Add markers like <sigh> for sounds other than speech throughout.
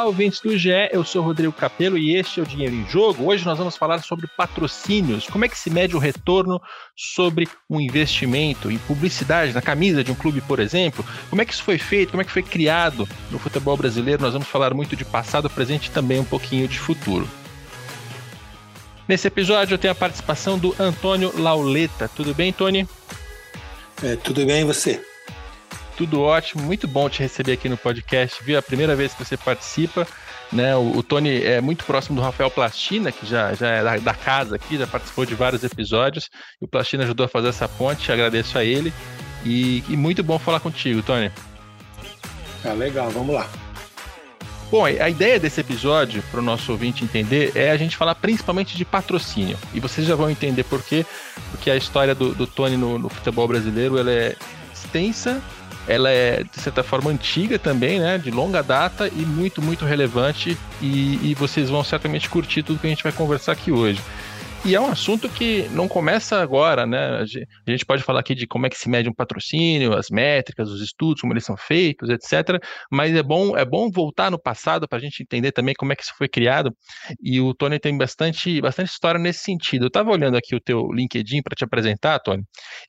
Olá, ouvintes do GE, eu sou Rodrigo Capello e este é o Dinheiro em Jogo. Hoje nós vamos falar sobre patrocínios, como é que se mede o retorno sobre um investimento em publicidade, na camisa de um clube, por exemplo, como é que isso foi feito, como é que foi criado no futebol brasileiro. Nós vamos falar muito de passado, presente e também um pouquinho de futuro. Nesse episódio eu tenho a participação do Antônio Lauleta. Tudo bem, Tony? É, tudo bem e você? Tudo ótimo, muito bom te receber aqui no podcast, viu? É a primeira vez que você participa, né? O, o Tony é muito próximo do Rafael Plastina, que já, já é da, da, casa aqui, já participou de vários episódios, e o Plastina ajudou a fazer essa ponte, agradeço a ele, e, e muito bom falar contigo, Tony. Ah, legal, vamos lá. Bom, a ideia desse episódio, para o nosso ouvinte entender, é a gente falar principalmente de patrocínio. E vocês já vão entender por quê, porque a história do, do Tony no, no futebol brasileiro ela é extensa ela é, de certa forma, antiga também, né? De longa data e muito, muito relevante. E, e vocês vão certamente curtir tudo que a gente vai conversar aqui hoje. E é um assunto que não começa agora, né? A gente pode falar aqui de como é que se mede um patrocínio, as métricas, os estudos, como eles são feitos, etc. Mas é bom, é bom voltar no passado para a gente entender também como é que isso foi criado. E o Tony tem bastante, bastante história nesse sentido. Eu estava olhando aqui o teu LinkedIn para te apresentar, Tony,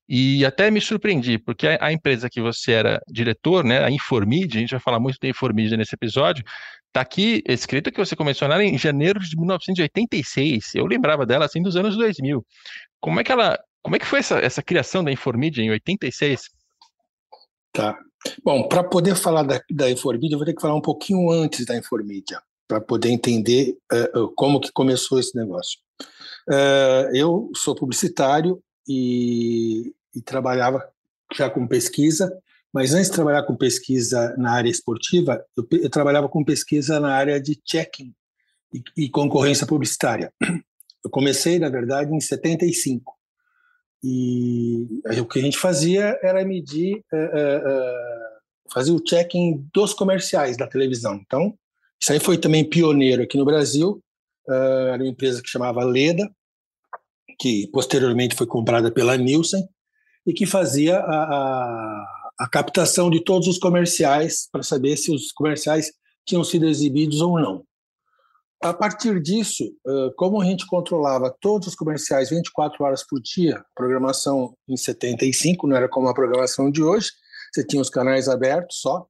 e até me surpreendi, porque a, a empresa que você era diretor, né, a Informid, a gente vai falar muito da Informid nesse episódio, Tá aqui escrito que você começou nela em janeiro de 1986. Eu lembrava dela assim dos anos 2000. Como é que ela, como é que foi essa, essa criação da Informídia em 86? Tá. Bom, para poder falar da, da Informídia, eu vou ter que falar um pouquinho antes da Informídia, para poder entender uh, como que começou esse negócio. Uh, eu sou publicitário e, e trabalhava já com pesquisa mas antes de trabalhar com pesquisa na área esportiva, eu, eu trabalhava com pesquisa na área de checking e, e, concorrência publicitária. Eu comecei, na verdade, em 75. E o que a gente fazia era medir, uh, uh, fazer o checking dos comerciais da televisão. Então, isso aí foi também pioneiro aqui no Brasil. Uh, era uma empresa que chamava Leda, que posteriormente foi comprada pela Nielsen, e que fazia a, a a captação de todos os comerciais para saber se os comerciais tinham sido exibidos ou não. A partir disso, como a gente controlava todos os comerciais 24 horas por dia, programação em 75, não era como a programação de hoje, você tinha os canais abertos só,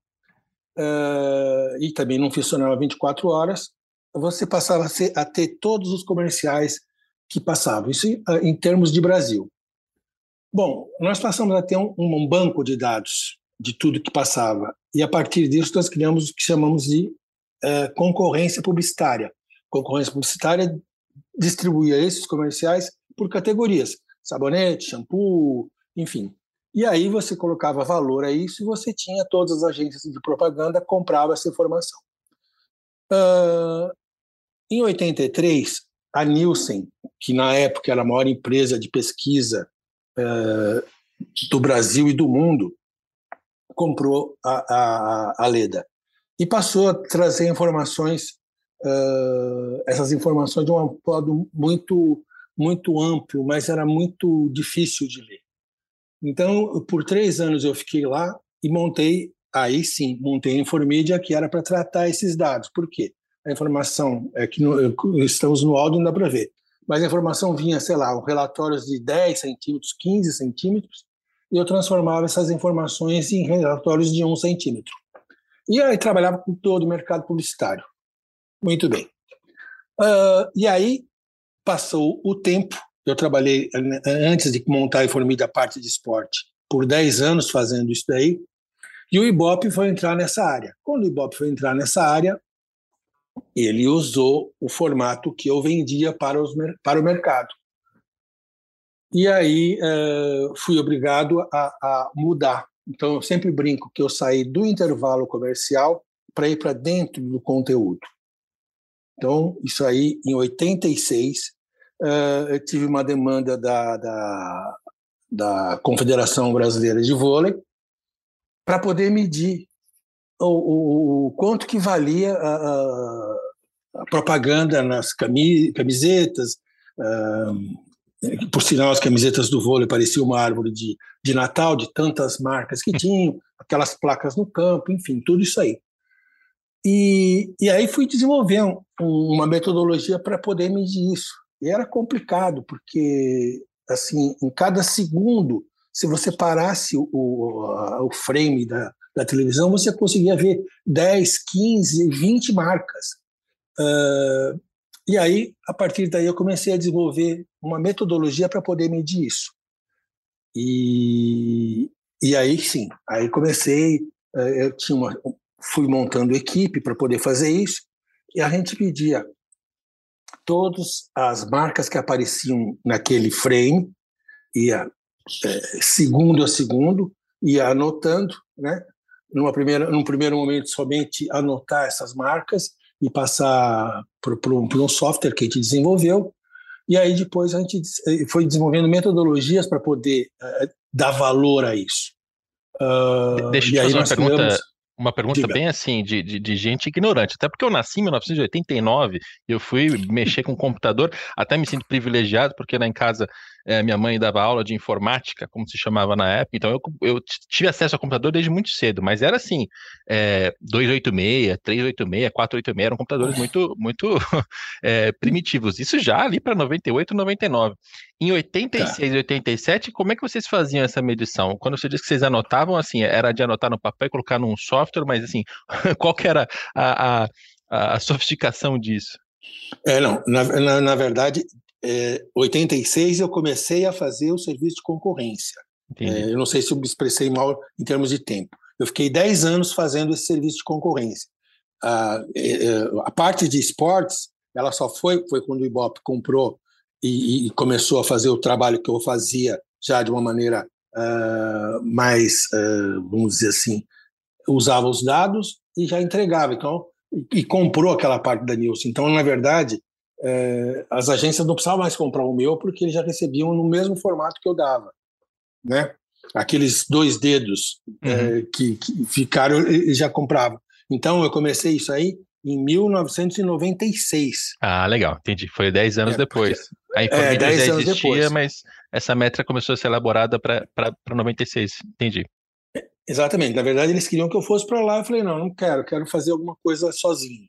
e também não funcionava 24 horas, você passava a ter todos os comerciais que passavam, isso em termos de Brasil. Bom, nós passamos a ter um, um, banco de dados de tudo que passava, e a partir disso nós criamos o que chamamos de uh, concorrência publicitária. Concorrência publicitária distribuía esses comerciais por categorias: sabonete, shampoo, enfim. E aí você colocava valor a isso e você tinha todas as agências de propaganda compravam essa informação. Uh, em 83, a Nielsen, que na época era a maior empresa de pesquisa uh, do Brasil e do mundo comprou a, a, a, Leda e passou a trazer informações, uh, essas informações de um modo muito muito amplo, mas era muito difícil de ler. Então, por três anos eu fiquei lá e montei, aí sim, montei a Informídia, que era para tratar esses dados. Por quê? A informação, é que no, estamos no áudio, não dá para ver mas a informação vinha, sei lá, relatórios de 10 centímetros, 15 centímetros, e eu transformava essas informações em relatórios de 1 centímetro. E aí trabalhava com todo o mercado publicitário. Muito bem. Uh, e aí passou o tempo, eu trabalhei, antes de montar a Informida, a parte de esporte, por 10 anos fazendo isso daí, e o Ibope foi entrar nessa área. Quando o Ibope foi entrar nessa área, ele usou o formato que eu vendia para, os, para o mercado. E aí uh, fui obrigado a, a, mudar. Então eu sempre brinco que eu saí do intervalo comercial para ir para dentro do conteúdo. Então isso aí em 86 uh, eh, eu tive uma demanda da, da, da Confederação Brasileira de Vôlei para poder medir o, o, quanto que valia a, a, a propaganda nas camisetas. Uh, por sinal, as camisetas do vôlei pareciam uma árvore de, de Natal, de tantas marcas que tinham, aquelas placas no campo, enfim, tudo isso aí. E, e aí fui desenvolver um, uma metodologia para poder medir isso. E era complicado, porque assim, em cada segundo, se você parasse o, o, frame da, da televisão, você conseguia ver 10, 15, 20 marcas. Uh, e aí, a partir daí, eu comecei a desenvolver uma metodologia para poder medir isso. E, e aí, sim, aí comecei, eu tinha uma, fui montando equipe para poder fazer isso, e a gente pedia todas as marcas que apareciam naquele frame, ia é, segundo a segundo, ia anotando, né? Numa primeira, num primeiro momento, somente anotar essas marcas e passar para um, software que a gente desenvolveu. E aí depois a gente eh, foi desenvolvendo metodologias para poder uh, dar valor a isso. Uh, Deixa eu fazer uma pergunta. Criamos uma pergunta Diga. bem assim, de, de, de, gente ignorante. Até porque eu nasci em 1989 e eu fui mexer com o computador, até me sinto privilegiado, porque lá em casa é, minha mãe dava aula de informática, como se chamava na época, então eu, eu tive acesso ao computador desde muito cedo, mas era assim, é, 286, 386, 486, eram computadores muito, muito é, <laughs> primitivos. Isso já ali para 98, 99. Em 86 e 87, como é que vocês faziam essa medição? Quando você disse que vocês anotavam, assim, era de anotar no papel e colocar num software, mas assim, <laughs> qual que era a, a, a sofisticação disso? É, não, na, na, na verdade, é, 86 eu comecei a fazer o serviço de concorrência. É, eu não sei se eu me expressei mal em termos de tempo. Eu fiquei 10 anos fazendo esse serviço de concorrência. A, é, é, a parte de esportes, ela só foi, foi quando o Ibope comprou e, e, começou a fazer o trabalho que eu fazia já de uma maneira uh, mais, uh, vamos dizer assim, usava os dados e já entregava. Então, e, comprou aquela parte da Nilson. Então, na verdade, é, as agências não precisavam mais comprar o meu porque eles já recebiam no mesmo formato que eu dava, né? Aqueles dois dedos é, uhum. é, que, que, ficaram, eles já compravam. Então eu comecei isso aí em 1996. Ah, legal, entendi. Foi 10 anos é, depois. A informação é, já existia, depois. mas essa métrica começou a ser elaborada para 96. Entendi. Exatamente. Na verdade, eles queriam que eu fosse para lá. Eu falei, não, não quero, quero fazer alguma coisa sozinho.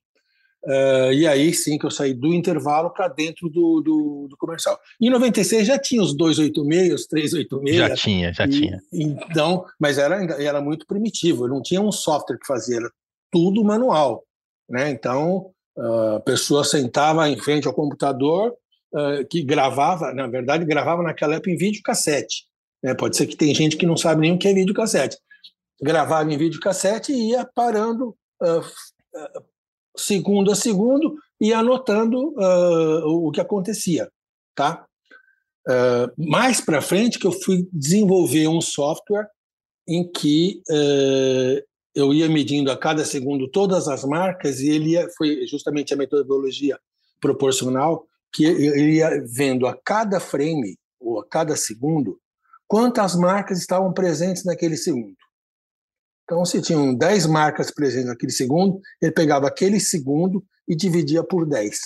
Uh, e aí sim que eu saí do intervalo para dentro do, do, do, comercial. Em 96 já tinha os 286, os 386. Já tinha, já e, tinha. Então, mas era, era muito primitivo, não tinha um software que fazia, era tudo manual. Né? Então, uh, a pessoa sentava em frente ao computador, uh, que gravava, na verdade, gravava naquela época em videocassete. Né? Pode ser que tem gente que não sabe nem o que é videocassete. Gravava em videocassete e ia parando segundo a segundo e anotando uh, o que acontecia, tá? Uh, mais para frente que eu fui desenvolver um software em que uh, eu ia medindo a cada segundo todas as marcas e ele ia, foi justamente a metodologia proporcional que ele ia vendo a cada frame ou a cada segundo quantas marcas estavam presentes naquele segundo. Então, se tinham 10 marcas presentes naquele segundo, ele pegava aquele segundo e dividia por 10.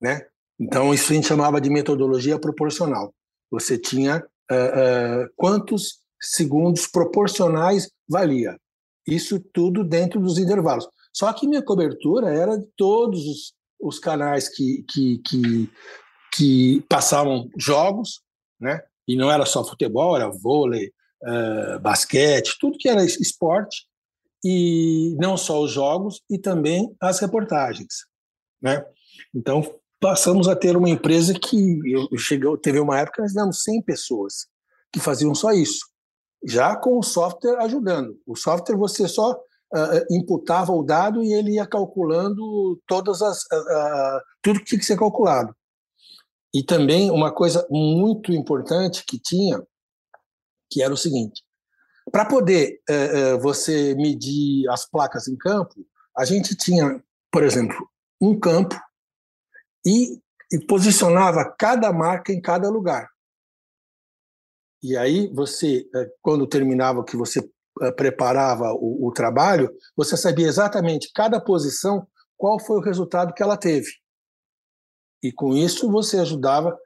Né? Então, isso a gente chamava de metodologia proporcional. Você tinha uh, uh, quantos segundos proporcionais valia. Isso tudo dentro dos intervalos. Só que minha cobertura era de todos os, os canais que, que, que, que passavam jogos, né? e não era só futebol, era vôlei, uh, basquete, tudo que era esporte, e não só os jogos, e também as reportagens. Né? Então, passamos a ter uma empresa que eu cheguei, teve uma época nós demos 100 pessoas que faziam só isso, já com o software ajudando. O software você só uh, imputava o dado e ele ia calculando todas as uh, tudo que tinha que ser calculado. E também uma coisa muito importante que tinha que era o seguinte: para poder é, você medir as placas em campo, a gente tinha, por exemplo, um campo e, e posicionava cada marca em cada lugar. E aí você, quando terminava que você preparava o, o, trabalho, você sabia exatamente cada posição qual foi o resultado que ela teve. E com isso você ajudava,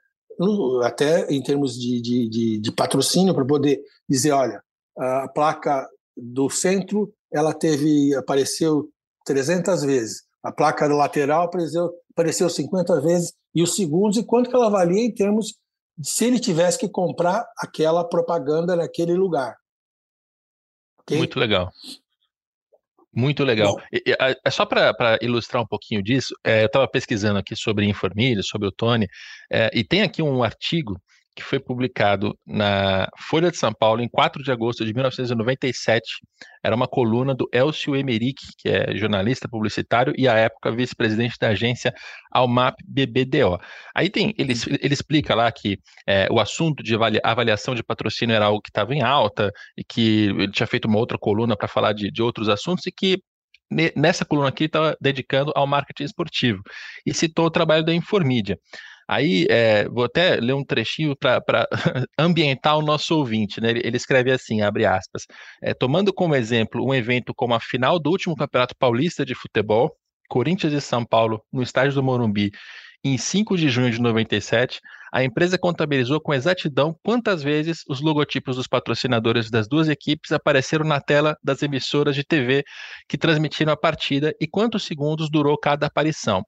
até em termos de, de, de, de patrocínio, para poder dizer: olha, a placa do centro ela teve apareceu 300 vezes, a placa lateral apareceu, apareceu 50 vezes, e os segundos, e quanto que ela valia em termos se ele tivesse que comprar aquela propaganda naquele lugar. Okay? Muito legal. Muito legal. é só para ilustrar um pouquinho disso, é, eu estava pesquisando aqui sobre Informília, sobre o Tony, é, e tem aqui um artigo que foi publicado na Folha de São Paulo em 4 de agosto de 1997. Era uma coluna do Elcio Emerick, que é jornalista publicitário e, à época, vice-presidente da agência Almap BBDO. Aí tem, ele, ele explica lá que é, o assunto de avaliação de patrocínio era algo que estava em alta e que ele tinha feito uma outra coluna para falar de, de outros assuntos e que nessa coluna aqui estava dedicando ao marketing esportivo e citou o trabalho da Informídia. Aí, é, vou até ler um trechinho para <laughs> ambientar o nosso ouvinte, né? Ele, ele escreve assim, abre aspas, é, tomando como exemplo um evento como a final do último Campeonato Paulista de Futebol, Corinthians e São Paulo, no estádio do Morumbi, em 5 de junho de 97, a empresa contabilizou com exatidão quantas vezes os logotipos dos patrocinadores das duas equipes apareceram na tela das emissoras de TV que transmitiram a partida e quantos segundos durou cada aparição.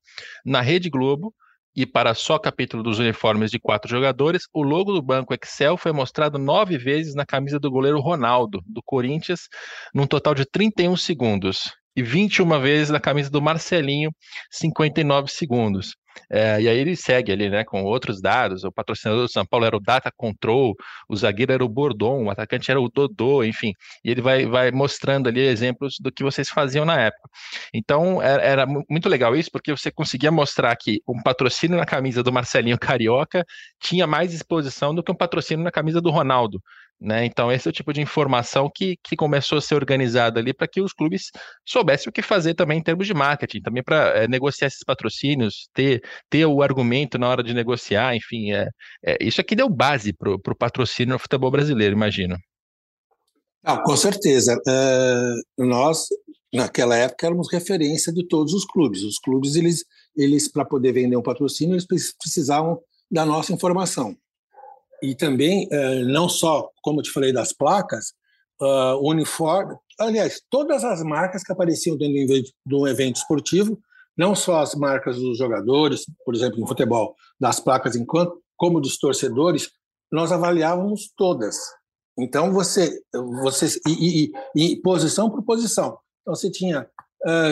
Na Rede Globo, e para só capítulo dos uniformes de quatro jogadores, o logo do Banco Excel foi mostrado nove vezes na camisa do goleiro Ronaldo, do Corinthians, num total de 31 segundos, e 21 vezes na camisa do Marcelinho, 59 segundos. É, e aí ele segue ali, né, com outros dados. O patrocinador do São Paulo era o Data Control, o zagueiro era o Bordon, o atacante era o Dodô, enfim. E ele vai, vai mostrando ali exemplos do que vocês faziam na época. Então era, era muito legal isso, porque você conseguia mostrar que um patrocínio na camisa do Marcelinho Carioca tinha mais exposição do que um patrocínio na camisa do Ronaldo. Né? Então, esse é o tipo de informação que, que começou a ser organizada ali para que os clubes soubessem o que fazer também em termos de marketing, também para é, negociar esses patrocínios, ter, ter o argumento na hora de negociar, enfim, é, é isso aqui deu base para o patrocínio no futebol brasileiro, imagino. Ah, com certeza. Uh, nós, naquela época, éramos referência de todos os clubes. Os clubes, eles, eles para poder vender um patrocínio, eles precisavam da nossa informação e também eh, não só, como eu te falei, das placas, uh, uniforme, aliás, todas as marcas que apareciam dentro de um evento esportivo, não só as marcas dos jogadores, por exemplo, em futebol, das placas enquanto, como dos torcedores, nós avaliávamos todas. Então você, você e, e, e posição por posição. Então você tinha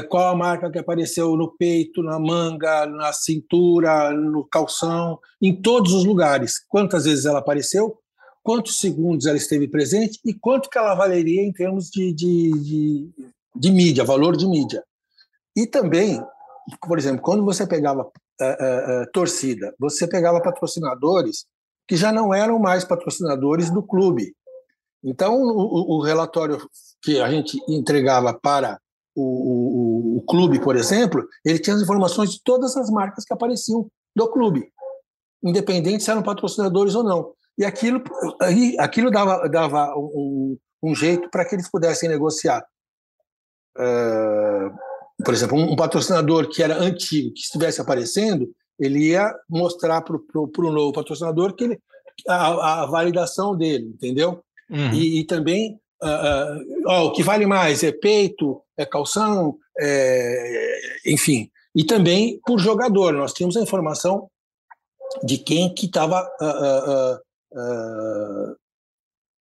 qual a marca que apareceu no peito, na manga, na cintura, no calção, em todos os lugares. Quantas vezes ela apareceu, quantos segundos ela esteve presente e quanto que ela valeria em termos de, de, de, de mídia, valor de mídia. E também, por exemplo, quando você pegava uh, uh, torcida, você pegava patrocinadores que já não eram mais patrocinadores do clube. Então, o, o relatório que a gente entregava para o, o, o, clube, por exemplo, ele tinha as informações de todas as marcas que apareciam do clube, independente se eram patrocinadores ou não. E aquilo, aquilo dava, dava um, um jeito para que eles pudessem negociar. Uh, por exemplo, um, um, patrocinador que era antigo, que estivesse aparecendo, ele ia mostrar para o novo patrocinador que ele, a, a validação dele, entendeu? Uhum. E, e, também uh, uh, o que vale mais é peito, é calção, é, enfim. E também por jogador, nós tínhamos a informação de quem que estava uh,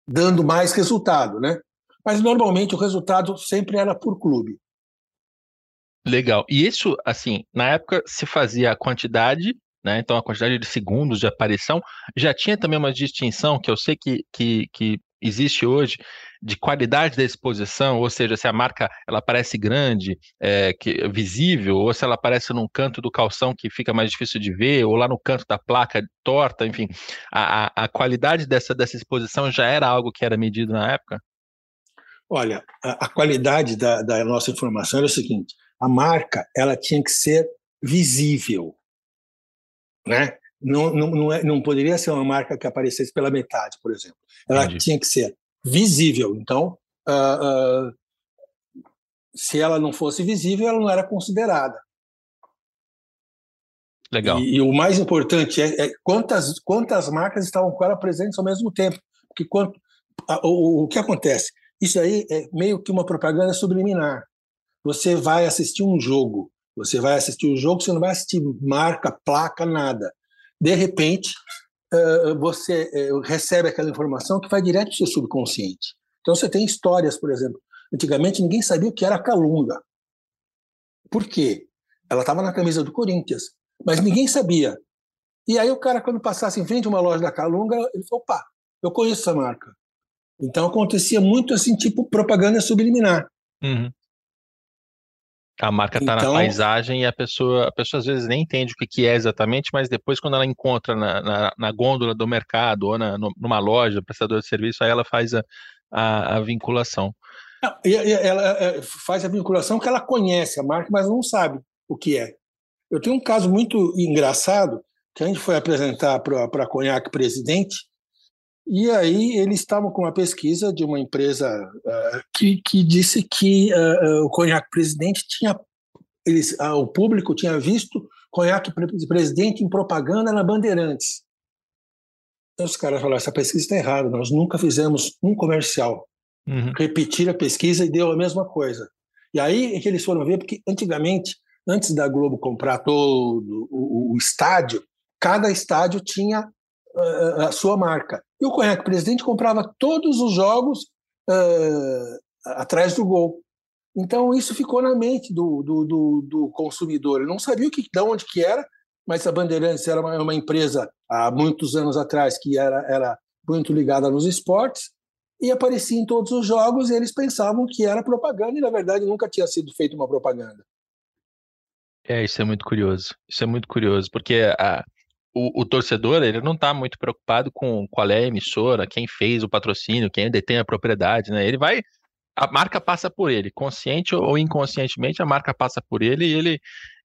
dando mais resultado, né? Mas normalmente o resultado sempre era por clube. Legal. E isso, assim, na época se fazia a quantidade né? Então a quantidade de segundos de aparição já tinha também uma distinção que eu sei que, que, que existe hoje de qualidade da exposição, ou seja, se a marca ela aparece grande, é, que, visível, ou se ela aparece num canto do calção que fica mais difícil de ver, ou lá no canto da placa torta, enfim, a, a, a qualidade dessa, dessa exposição já era algo que era medido na época? Olha, a, a qualidade da, da nossa informação era o seguinte: a marca ela tinha que ser visível, né? Não, não, não, é, não poderia ser uma marca que aparecesse pela metade, por exemplo. Ela Entendi. tinha que ser visível. Então, uh, uh, se ela não fosse visível, ela não era considerada. Legal. E, e o mais importante é, é, quantas, quantas marcas estavam com ela presentes ao mesmo tempo. Porque quanto, a, o, o que acontece? Isso aí é meio que uma propaganda subliminar. Você vai assistir um jogo, você vai assistir o um jogo, você não vai assistir marca, placa, nada. De repente, uh, você uh, recebe aquela informação que vai direto para o seu subconsciente. Então, você tem histórias, por exemplo. Antigamente, ninguém sabia o que era calunga. Por quê? Ela estava na camisa do Corinthians mas ninguém sabia. E aí o cara, quando passasse em frente a uma loja da Calunga, ele falou, opa, eu conheço essa marca. Então acontecia muito assim, tipo propaganda subliminar. Uhum. A marca está então, na paisagem e a pessoa, a pessoa às vezes nem entende o que, é exatamente, mas depois quando ela encontra na, na, na gôndola do mercado ou na, numa loja, prestador de serviço, aí ela faz a, a, a vinculação. E, ela é, faz a vinculação que ela conhece a marca, mas não sabe o que é. Eu tenho um caso muito engraçado que a gente foi apresentar para a Conhaque Presidente, e aí eles estavam com uma pesquisa de uma empresa uh, que, que disse que uh, uh, o Conhaque Presidente tinha. Eles, o público tinha visto Conhaque Presidente em propaganda na Bandeirantes. Então os caras falaram: essa pesquisa está errada, nós nunca fizemos um comercial. Uhum. Repetir a pesquisa e deu a mesma coisa. E aí é que eles foram ver, porque antigamente antes da Globo comprar todo o, o estádio, cada estádio tinha uh, a sua marca. E o Conhaque Presidente comprava todos os jogos uh, atrás do gol. Então isso ficou na mente do, do, do, do consumidor. Ele não sabia o que, de onde que era, mas a Bandeirantes era uma, uma, empresa há muitos anos atrás que era, era muito ligada nos esportes e aparecia em todos os jogos e eles pensavam que era propaganda e na verdade nunca tinha sido feita uma propaganda. É, isso é muito curioso. Isso é muito curioso, porque a, o, o torcedor ele não está muito preocupado com qual é a emissora, quem fez o patrocínio, quem detém a propriedade, né? Ele vai, a marca passa por ele, consciente ou inconscientemente, a marca passa por ele e ele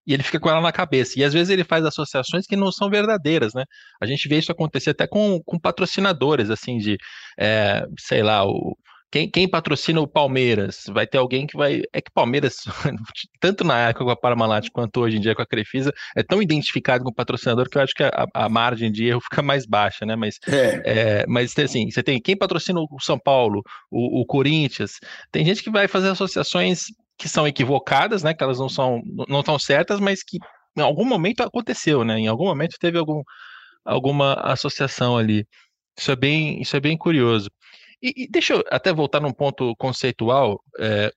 e ele fica com ela na cabeça. E às vezes ele faz associações que não são verdadeiras, né? A gente vê isso acontecer até com, com patrocinadores, assim, de, é, sei lá, o, quem, quem, patrocina o Palmeiras? Vai ter alguém que vai. É que Palmeiras, <laughs> tanto na época com a Parmalat quanto hoje em dia com a Crefisa, é tão identificado com o patrocinador que eu acho que a, a margem de erro fica mais baixa, né? Mas, é. É, mas assim, você tem quem patrocina o São Paulo, o, o Corinthians, tem gente que vai fazer associações que são equivocadas, né? Que elas não são não estão certas, mas que em algum momento aconteceu, né? Em algum momento teve algum, alguma associação ali. Isso é bem, isso é bem curioso. E, e deixa eu até voltar num ponto conceitual. É,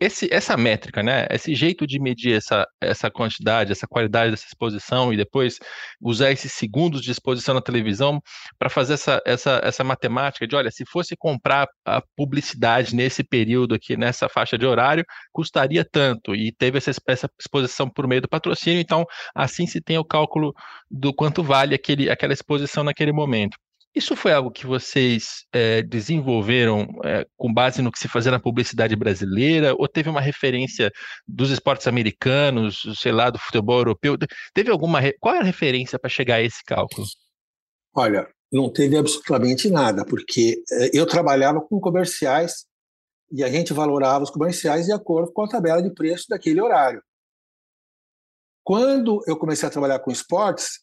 esse, essa métrica, né? Esse jeito de medir essa, essa quantidade, essa qualidade dessa exposição e depois usar esses segundos de exposição na televisão para fazer essa, essa, essa matemática de, olha, se fosse comprar a publicidade nesse período aqui, nessa faixa de horário, custaria tanto e teve essa, essa exposição por meio do patrocínio, então assim se tem o cálculo do quanto vale aquele, aquela exposição naquele momento. Isso foi algo que vocês é, desenvolveram é, com base no que se fazia na publicidade brasileira, ou teve uma referência dos esportes americanos, sei lá, do futebol europeu? Teve alguma. Qual é a referência para chegar a esse cálculo? Olha, não teve absolutamente nada, porque eh, eu trabalhava com comerciais e a gente valorava os comerciais de acordo com a tabela de preço daquele horário. Quando eu comecei a trabalhar com esportes,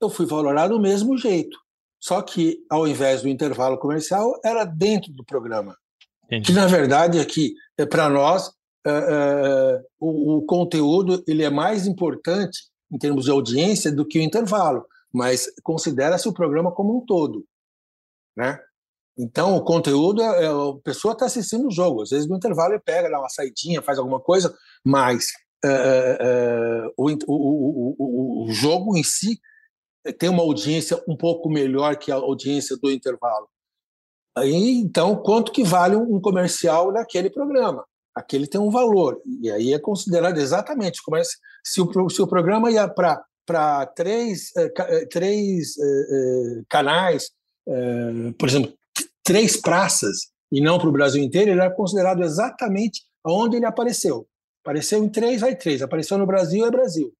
eu fui valorar do mesmo jeito. Só que, ao invés do intervalo comercial, era dentro do programa. Entendi. Que, na verdade, aqui, é para nós, é, é, o, o, conteúdo ele é mais importante, em termos de audiência, do que o intervalo. Mas considera-se o programa como um todo. Né? Então, o conteúdo, é, é a pessoa está assistindo o jogo. Às vezes, no intervalo, ele pega, dá uma saidinha, faz alguma coisa, mas é, o, o, o, o, jogo em si tem uma audiência um pouco melhor que a audiência do intervalo. Aí, então, quanto que vale um comercial naquele programa? Aquele tem um valor, e aí é considerado exatamente se o, se o programa ia para três, eh, eh, três eh, canais, por exemplo, três praças, e não para o Brasil inteiro, ele era considerado exatamente onde ele apareceu. Apareceu em três, vai três. Apareceu no Brasil, é Brasil.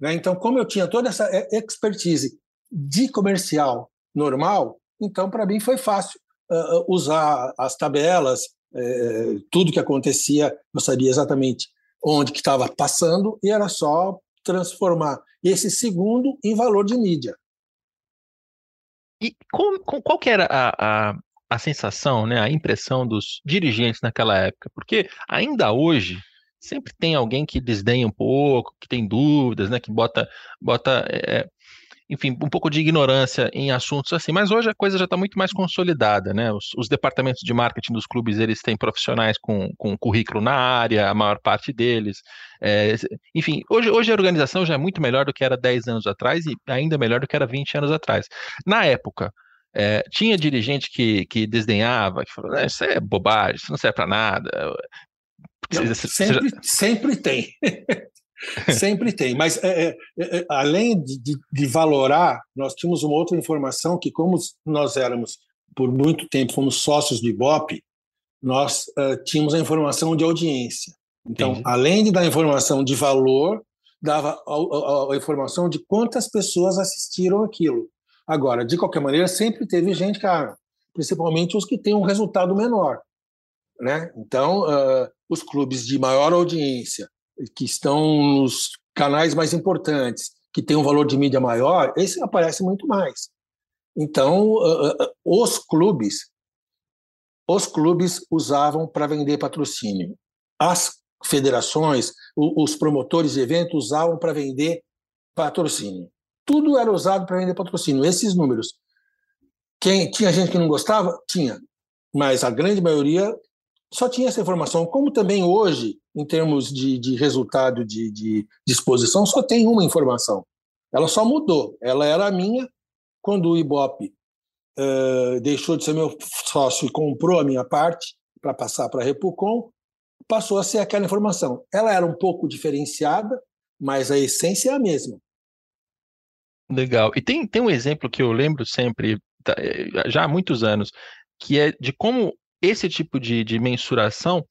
Né? Então, como eu tinha toda essa expertise de comercial normal, então para mim foi fácil uh, usar as tabelas, uh, tudo que acontecia, eu sabia exatamente onde que estava passando e era só transformar esse segundo em valor de mídia. E com, com, qual que era a, a, a sensação, né, a impressão dos dirigentes naquela época? Porque ainda hoje sempre tem alguém que desdenha um pouco, que tem dúvidas, né, que bota, bota é, enfim, um pouco de ignorância em assuntos assim, mas hoje a coisa já está muito mais consolidada, né? Os, os, departamentos de marketing dos clubes, eles têm profissionais com, com currículo na área, a maior parte deles. É, enfim, hoje, hoje a organização já é muito melhor do que era 10 anos atrás e ainda melhor do que era 20 anos atrás. Na época, é, tinha dirigente que, que desdenhava, que falou, isso é bobagem, isso não serve para nada. Não, sempre, sempre tem. <laughs> Sempre tem, mas é, é, é, é, além de, de, de, valorar, nós tínhamos uma outra informação que, como nós éramos por muito tempo fomos sócios do Ibope, nós uh, tínhamos a informação de audiência. Então, Entendi. além de dar informação de valor, dava a, a, a, informação de quantas pessoas assistiram aquilo. Agora, de qualquer maneira, sempre teve gente, cara, principalmente os que têm um resultado menor. Né? Então, uh, os clubes de maior audiência, que estão nos canais mais importantes, que têm um valor de mídia maior, esse aparece muito mais. Então, os clubes, os clubes usavam para vender patrocínio. As federações, os promotores de eventos usavam para vender patrocínio. Tudo era usado para vender patrocínio. Esses números. Quem tinha gente que não gostava, tinha, mas a grande maioria só tinha essa informação. Como também hoje, em termos de, de resultado de, de, exposição, só tem uma informação. Ela só mudou. Ela era a minha quando o Ibope uh, deixou de ser meu sócio e comprou a minha parte para passar para a Repucom, passou a ser aquela informação. Ela era um pouco diferenciada, mas a essência é a mesma. Legal. E tem, tem um exemplo que eu lembro sempre, tá, eh, já há muitos anos, que é de como esse tipo de, de mensuração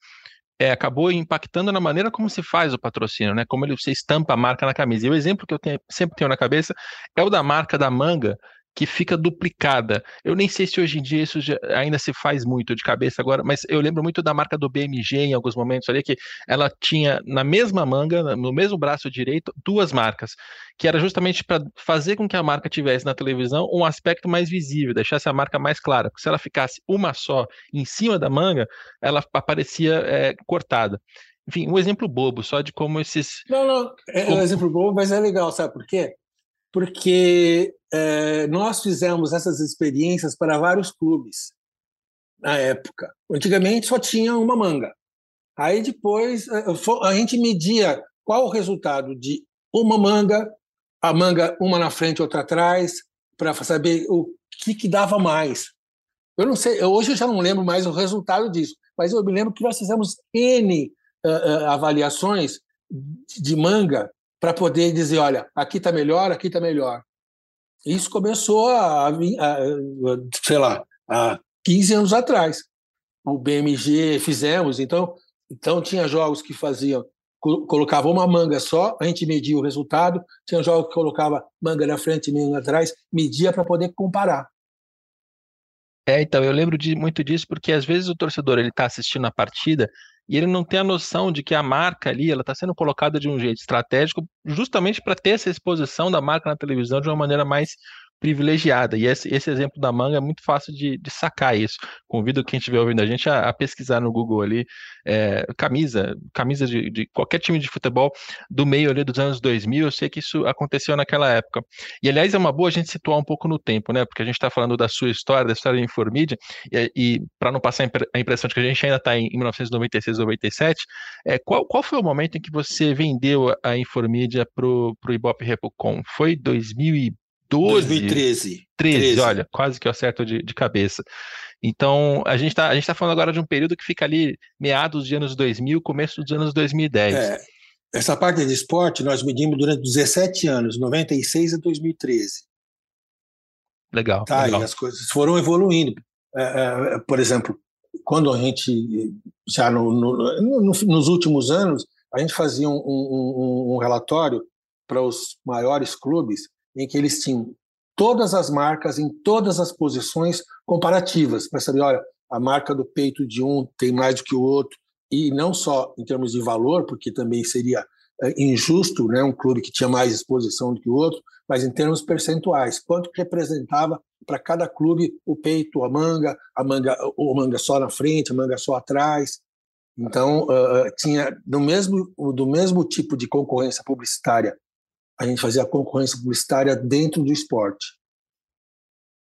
é, acabou impactando na maneira como se faz o patrocínio, né? Como ele, você estampa a marca na camisa. E o exemplo que eu tenho, sempre tenho na cabeça é o da marca da manga, que fica duplicada. Eu nem sei se hoje em dia isso ainda se faz muito de cabeça agora, mas eu lembro muito da marca do BMG em alguns momentos ali, que ela tinha na mesma manga, no mesmo braço direito, duas marcas, que era justamente para fazer com que a marca tivesse na televisão um aspecto mais visível, deixasse a marca mais clara. Porque se ela ficasse uma só em cima da manga, ela aparecia é, cortada. Enfim, um exemplo bobo, só de como esses. Não, não, é, como... um exemplo bobo, mas é legal, sabe por quê? Porque é, nós fizemos essas experiências para vários clubes na época. Antigamente só tinha uma manga. Aí depois eh, a gente media qual o resultado de uma manga, a manga uma na frente, outra atrás, para saber o que, que dava mais. Eu não sei, hoje eu já não lembro mais o resultado disso, mas eu me lembro que nós fizemos N uh, uh, avaliações de manga para poder dizer, olha, aqui está melhor, aqui está melhor. Isso começou a, a, a, sei lá, há 15 anos atrás. O BMG fizemos, então, então tinha jogos que faziam colocava uma manga só, a gente media o resultado, tinha jogos que colocava manga na frente e manga atrás, media para poder comparar. É, então, eu lembro de, muito disso porque às vezes o torcedor ele está assistindo a partida e ele não tem a noção de que a marca ali ela está sendo colocada de um jeito estratégico justamente para ter essa exposição da marca na televisão de uma maneira mais privilegiada. E esse, esse, exemplo da manga é muito fácil de, de sacar isso. Convido quem estiver ouvindo a gente a, a pesquisar no Google ali é, camisa, camisa de, de, qualquer time de futebol do meio ali dos anos 2000. Eu sei que isso aconteceu naquela época. E aliás é uma boa a gente situar um pouco no tempo, né? Porque a gente está falando da sua história, da história da Informídia, e, e para não passar a impressão de que a gente ainda está em, em 1996, 97, é, qual, qual foi o momento em que você vendeu a Informídia para o Ibope Repocom? Foi 2000 12. 2013. 13, 13. olha, quase que eu acerto de, de cabeça. Então, a gente está tá falando agora de um período que fica ali meados de anos 2000, começo dos anos 2010. É, essa parte de esporte nós medimos durante 17 anos, 96 a 2013. Legal. Tá, legal. e as coisas foram evoluindo. É, é, por exemplo, quando a gente, já no, no, nos últimos anos, a gente fazia um, um, um relatório para os maiores clubes em que eles tinham todas as marcas em todas as posições comparativas, para saber, olha, a marca do peito de um tem mais do que o outro, e não só em termos de valor, porque também seria é, injusto, né, um clube que tinha mais exposição do que o outro, mas em termos percentuais, quanto que representava para cada clube o peito, a manga, a manga, o manga só na frente, a manga só atrás. Então, uh, tinha do mesmo do mesmo tipo de concorrência publicitária, a gente fazia concorrência publicitária dentro do esporte.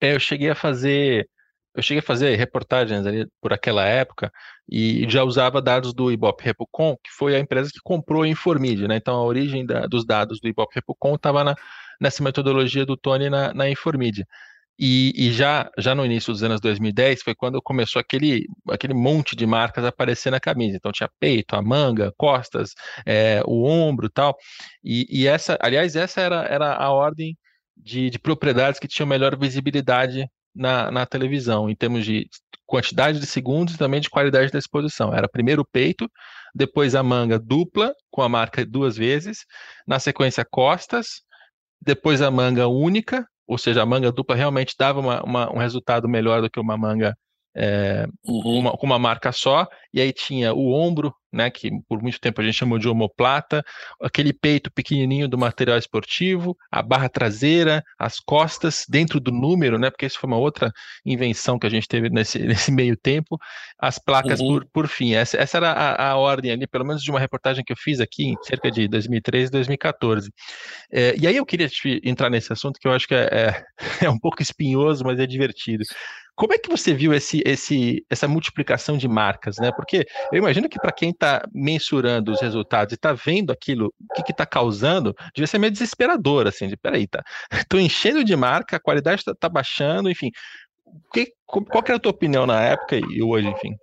É, eu cheguei a fazer eu cheguei a fazer reportagens ali por aquela época e já usava dados do Ibope Repucon, que foi a empresa que comprou a Informid, né? Então a origem da, dos dados do Ibope Repucon estava nessa metodologia do Tony na, na Informid. E, e, já, já no início dos anos 2010 foi quando começou aquele, aquele monte de marcas aparecer na camisa. Então tinha peito, a manga, costas, é, o ombro tal. E, e essa, aliás, essa era, era a ordem de, de propriedades que tinham melhor visibilidade na, na televisão, em termos de quantidade de segundos e também de qualidade da exposição. Era primeiro o peito, depois a manga dupla, com a marca duas vezes, na sequência costas, depois a manga única, ou seja, a manga dupla realmente dava uma, uma, um resultado melhor do que uma manga é, uhum. uma, com uma marca só, e aí tinha o ombro, né, que por muito tempo a gente chamou de omoplata, aquele peito pequenininho do material esportivo, a barra traseira, as costas dentro do número, né, porque isso foi uma outra invenção que a gente teve nesse, <laughs> nesse meio tempo, as placas uhum. por, por fim. Essa, essa era a, a, ordem ali, pelo menos de uma reportagem que eu fiz aqui, em cerca de 2013, 2014. É, e aí eu queria entrar nesse assunto que eu acho que é, é, <laughs> é um pouco espinhoso, mas é divertido. Como é que você viu esse, esse, essa multiplicação de marcas, né? Porque eu imagino que para quem está mensurando os resultados e está vendo aquilo, o que está causando, devia ser meio desesperador, assim, de peraí, tá, <laughs> estou enchendo de marca, a qualidade está tá baixando, enfim. Que, qual que era a tua opinião na época e hoje, enfim?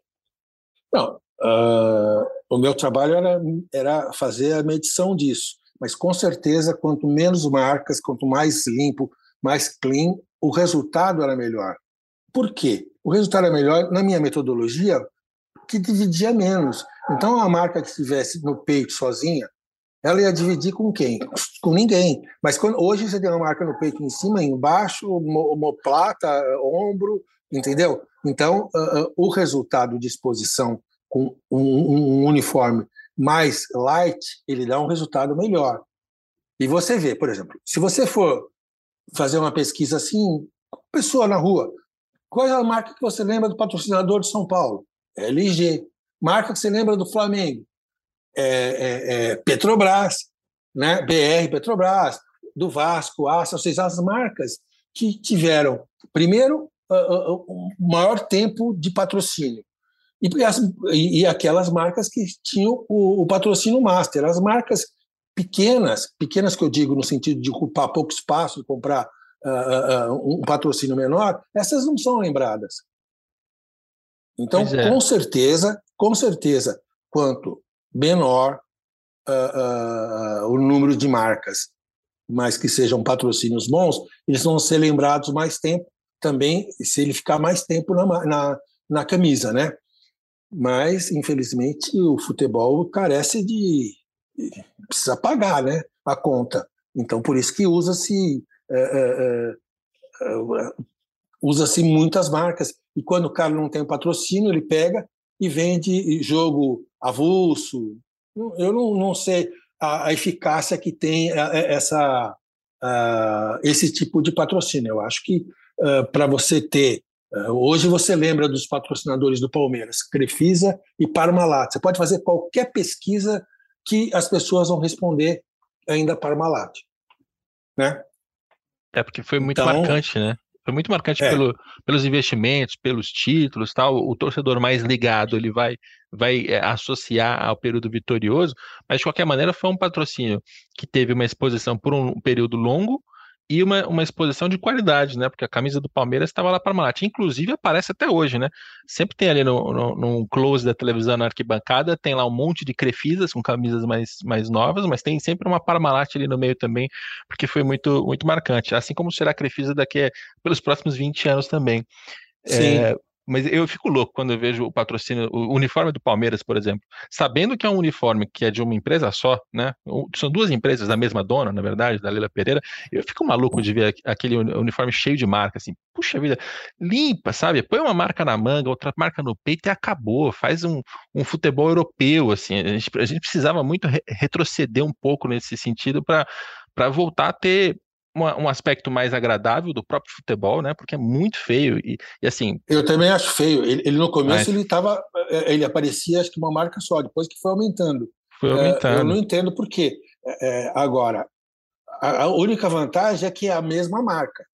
Não, uh, o meu trabalho era, era fazer a medição disso, mas com certeza, quanto menos marcas, quanto mais limpo, mais clean, o resultado era melhor. Por quê? O resultado é melhor, na minha metodologia, que dividia menos. Então, a marca que estivesse no peito sozinha, ela ia dividir com quem? Com ninguém. Mas quando, hoje você tem uma marca no peito em cima, embaixo, homoplata, ombro, entendeu? Então, uh, uh, o resultado de exposição com um, um, uniforme mais light, ele dá um resultado melhor. E você vê, por exemplo, se você for fazer uma pesquisa assim, pessoa na rua, qual é a marca que você lembra do patrocinador de São Paulo? LG. Marca que você lembra do Flamengo? É, é, é Petrobras, né? BR Petrobras, do Vasco, Assa, ou seja, as marcas que tiveram, primeiro, o maior tempo de patrocínio. E, as, e, aquelas marcas que tinham o, o, patrocínio master. As marcas pequenas, pequenas que eu digo no sentido de ocupar pouco espaço, comprar uh, uh, um patrocínio menor, essas não são lembradas. Então, é. com certeza, com certeza, quanto menor uh, o número de marcas, mas que sejam patrocínios bons, eles vão ser lembrados mais tempo também, se ele ficar mais tempo na, na, na camisa, né? Mas, infelizmente, o futebol carece de. precisa pagar né, a conta. Então, por isso que usa-se é, é, é, usa-se muitas marcas. E quando o cara não tem patrocínio, ele pega e vende jogo avulso. Eu não, não sei a, a eficácia que tem essa, esse tipo de patrocínio. Eu acho que para você ter. Hoje você lembra dos patrocinadores do Palmeiras, Crefisa e Parmalat. Você pode fazer qualquer pesquisa que as pessoas vão responder ainda Parmalat. Né? É porque foi muito então, marcante, né? Foi muito marcante é. pelo, pelos investimentos, pelos títulos, tal. O torcedor mais ligado ele vai vai é, associar ao período vitorioso, mas de qualquer maneira foi um patrocínio que teve uma exposição por um período longo e uma, uma exposição de qualidade, né? Porque a camisa do Palmeiras estava lá para Malat. Inclusive aparece até hoje, né? Sempre tem ali no, no, no, close da televisão na arquibancada, tem lá um monte de crefisas com camisas mais, mais novas, mas tem sempre uma Parmalat ali no meio também, porque foi muito, muito marcante. Assim como será a crefisa daqui a, pelos próximos 20 anos também. Sim. É, mas eu fico louco quando eu vejo o patrocínio, o uniforme do Palmeiras, por exemplo, sabendo que é um uniforme que é de uma empresa só, né? São duas empresas da mesma dona, na verdade, da Leila Pereira. Eu fico maluco de ver aquele uniforme cheio de marca, assim. Puxa vida, limpa, sabe? Põe uma marca na manga, outra marca no peito e acabou. Faz um, um futebol europeu, assim. A gente, a gente precisava muito re retroceder um pouco nesse sentido para para voltar a ter uma, um aspecto mais agradável do próprio futebol, né? Porque é muito feio e, e assim. Eu também acho feio. Ele, ele no começo mas... ele tava, é, ele aparecia acho que uma marca só, depois que foi aumentando. Foi aumentando. É, eu não entendo por quê. É, agora, a, a, única vantagem é que é a mesma marca.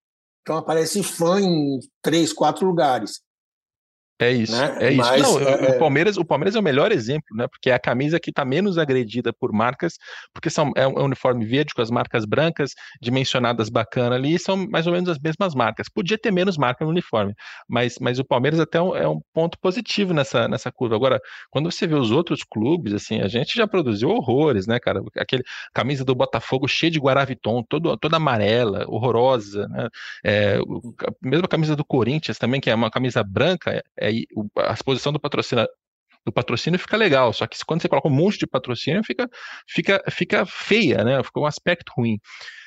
Então aparece fã em três, quatro lugares. É isso, né? é isso. Mas, Não, é... o, Palmeiras, o Palmeiras é o melhor exemplo, né? Porque é a camisa que está menos agredida por marcas, porque são, é um uniforme verde com as marcas brancas, dimensionadas bacana ali, e são mais ou menos as mesmas marcas. Podia ter menos marca no uniforme, mas, mas o Palmeiras até é um, é um ponto positivo nessa, nessa curva. Agora, quando você vê os outros clubes, assim, a gente já produziu horrores, né, cara? Aquele camisa do Botafogo cheia de Guaraviton, todo, toda amarela, horrorosa, né? É, a mesma camisa do Corinthians também, que é uma camisa branca, é é, a exposição do patrocínio do patrocínio fica legal, só que quando você coloca um monte de patrocínio fica, fica, fica feia, né? Fica um aspecto ruim.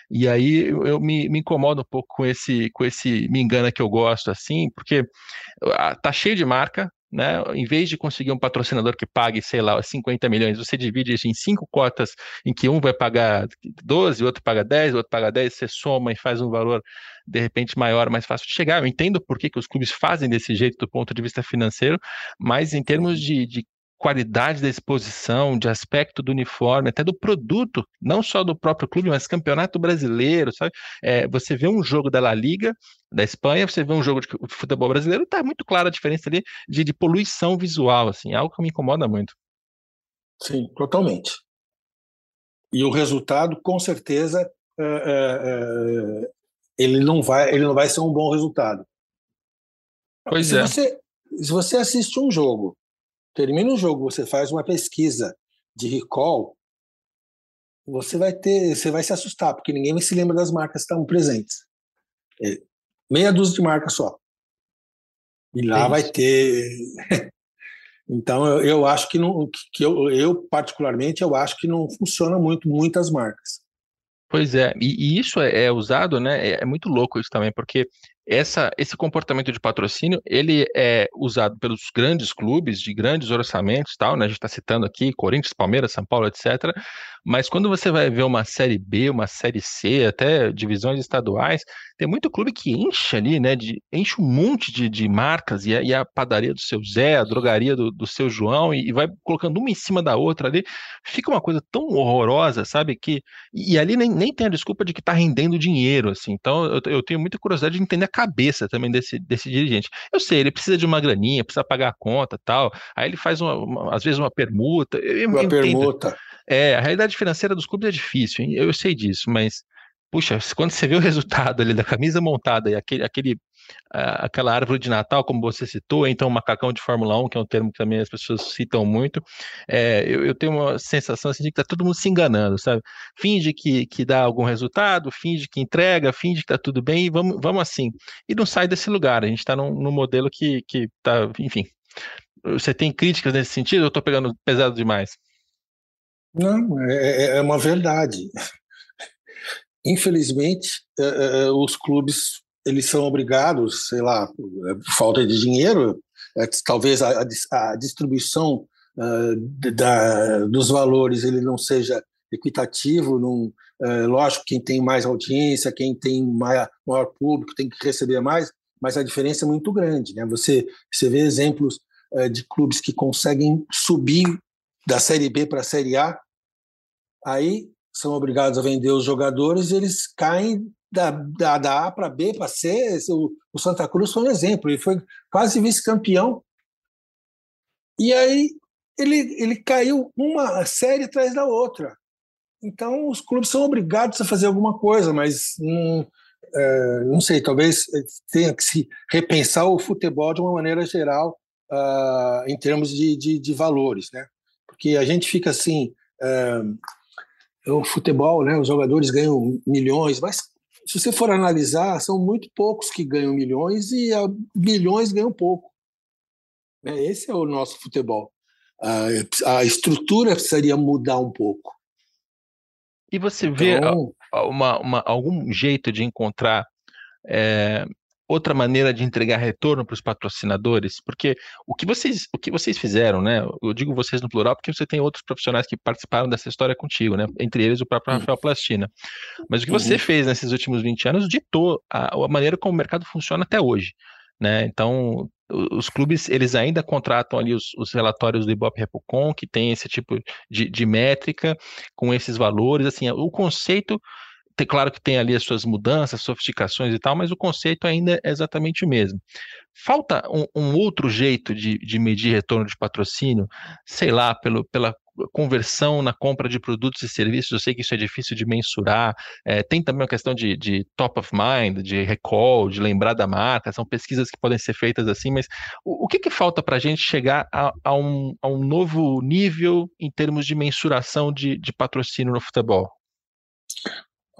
E aí eu, eu me, me, incomodo um pouco com esse, com esse me engana que eu gosto, assim, porque tá cheio de marca, né? Em vez de conseguir um patrocinador que pague, sei lá, 50 milhões, você divide isso em cinco cotas, em que um vai pagar 12, o outro paga 10, o outro paga 10, você soma e faz um valor de repente maior, mais fácil de chegar. Eu entendo por que, que os clubes fazem desse jeito do ponto de vista financeiro, mas em termos de, de qualidade da exposição, de aspecto do uniforme, até do produto, não só do próprio clube, mas campeonato brasileiro, sabe? É, você vê um jogo da La Liga, da Espanha, você vê um jogo de futebol brasileiro, tá muito clara a diferença ali de, de poluição visual, assim, algo que me incomoda muito. Sim, totalmente. E o resultado, com certeza, é, é, é ele não vai, ele não vai ser um bom resultado. Pois se é. Você, se você assiste um jogo termina o jogo, você faz uma pesquisa de recall, você vai ter, você vai se assustar, porque ninguém se lembra das marcas que estão presentes. É meia dúzia de marcas só. E lá vai ter. <laughs> então eu, eu, acho que não, que eu, eu particularmente eu acho que não funciona muito muitas marcas. Pois é, e, e isso é, é, usado, né? É, é, muito louco isso também, porque essa, esse comportamento de patrocínio ele é usado pelos grandes clubes de grandes orçamentos, tal, né? A gente está citando aqui Corinthians, Palmeiras, São Paulo, etc. Mas quando você vai ver uma série B, uma série C, até divisões estaduais, tem muito clube que enche ali, né? De, enche um monte de, de marcas e a, e a, padaria do seu Zé, a drogaria do, do seu João, e, e, vai colocando uma em cima da outra ali. Fica uma coisa tão horrorosa, sabe? Que, e, ali nem, nem tem a desculpa de que está rendendo dinheiro, assim. Então eu, eu tenho muita curiosidade de entender a cabeça também desse, desse dirigente. Eu sei, ele precisa de uma graninha, precisa pagar a conta tal. Aí ele faz uma, uma às vezes uma permuta. Eu, uma permuta. É, a realidade financeira dos clubes é difícil, eu sei disso, mas puxa, quando você vê o resultado ali da camisa montada e aquele, aquele, aquela árvore de Natal, como você citou, então macacão de Fórmula 1, que é um termo que também as pessoas citam muito, é, eu, eu, tenho uma sensação assim, de que está todo mundo se enganando, sabe? Finge que, que dá algum resultado, finge que entrega, finge que está tudo bem e vamos, vamos assim. E não sai desse lugar, a gente está num, num modelo que está, enfim. Você tem críticas nesse sentido eu estou pegando pesado demais? Não, é, é, é uma verdade. Infelizmente, é, é, é, os clubes eles são obrigados, sei lá, por falta de dinheiro, talvez a, distribuição da, dos valores ele não seja equitativo. Lógico, quem tem mais audiência, quem tem maior público tem que receber mais, mas a diferença é muito grande. Né? Você, você vê exemplos de clubes que conseguem subir da Série B para a Série A, aí são obrigados a vender os jogadores eles caem da, da, da A para B para C. O, o, Santa Cruz foi um exemplo, ele foi quase vice-campeão. E aí ele, ele caiu uma série atrás da outra. Então os clubes são obrigados a fazer alguma coisa, mas não, é, não sei, talvez tenha que se repensar o futebol de uma maneira geral uh, em termos de, de, de valores, né? porque a gente fica assim. É, o futebol, né, os jogadores ganham milhões, mas se você for analisar, são muito poucos que ganham milhões e milhões ganham pouco. Né? Esse é o nosso futebol. A, a estrutura precisaria mudar um pouco. E você vê então... uma, uma, algum jeito de encontrar é, outra maneira de entregar retorno para os patrocinadores? Porque o que vocês o que vocês fizeram, né? Eu digo vocês no plural porque você tem outros profissionais que participaram dessa história contigo, né? Entre eles o próprio Rafael Plastina. Mas o que você uhum. fez nesses últimos 20 anos ditou a, a maneira como o mercado funciona até hoje. Né? Então, os clubes eles ainda contratam ali os, os relatórios do Ibope Repocon, que tem esse tipo de, de métrica, com esses valores. Assim, o conceito claro que tem ali as suas mudanças, sofisticações e tal, mas o conceito ainda é exatamente o mesmo. Falta um, um outro jeito de, de, medir retorno de patrocínio, sei lá, pelo, pela conversão na compra de produtos e serviços, eu sei que isso é difícil de mensurar, é, tem também uma questão de, de, top of mind, de recall, de lembrar da marca, são pesquisas que podem ser feitas assim, mas o, o que, que falta para a gente chegar a, a, um, a, um, novo nível em termos de mensuração de, de patrocínio no futebol?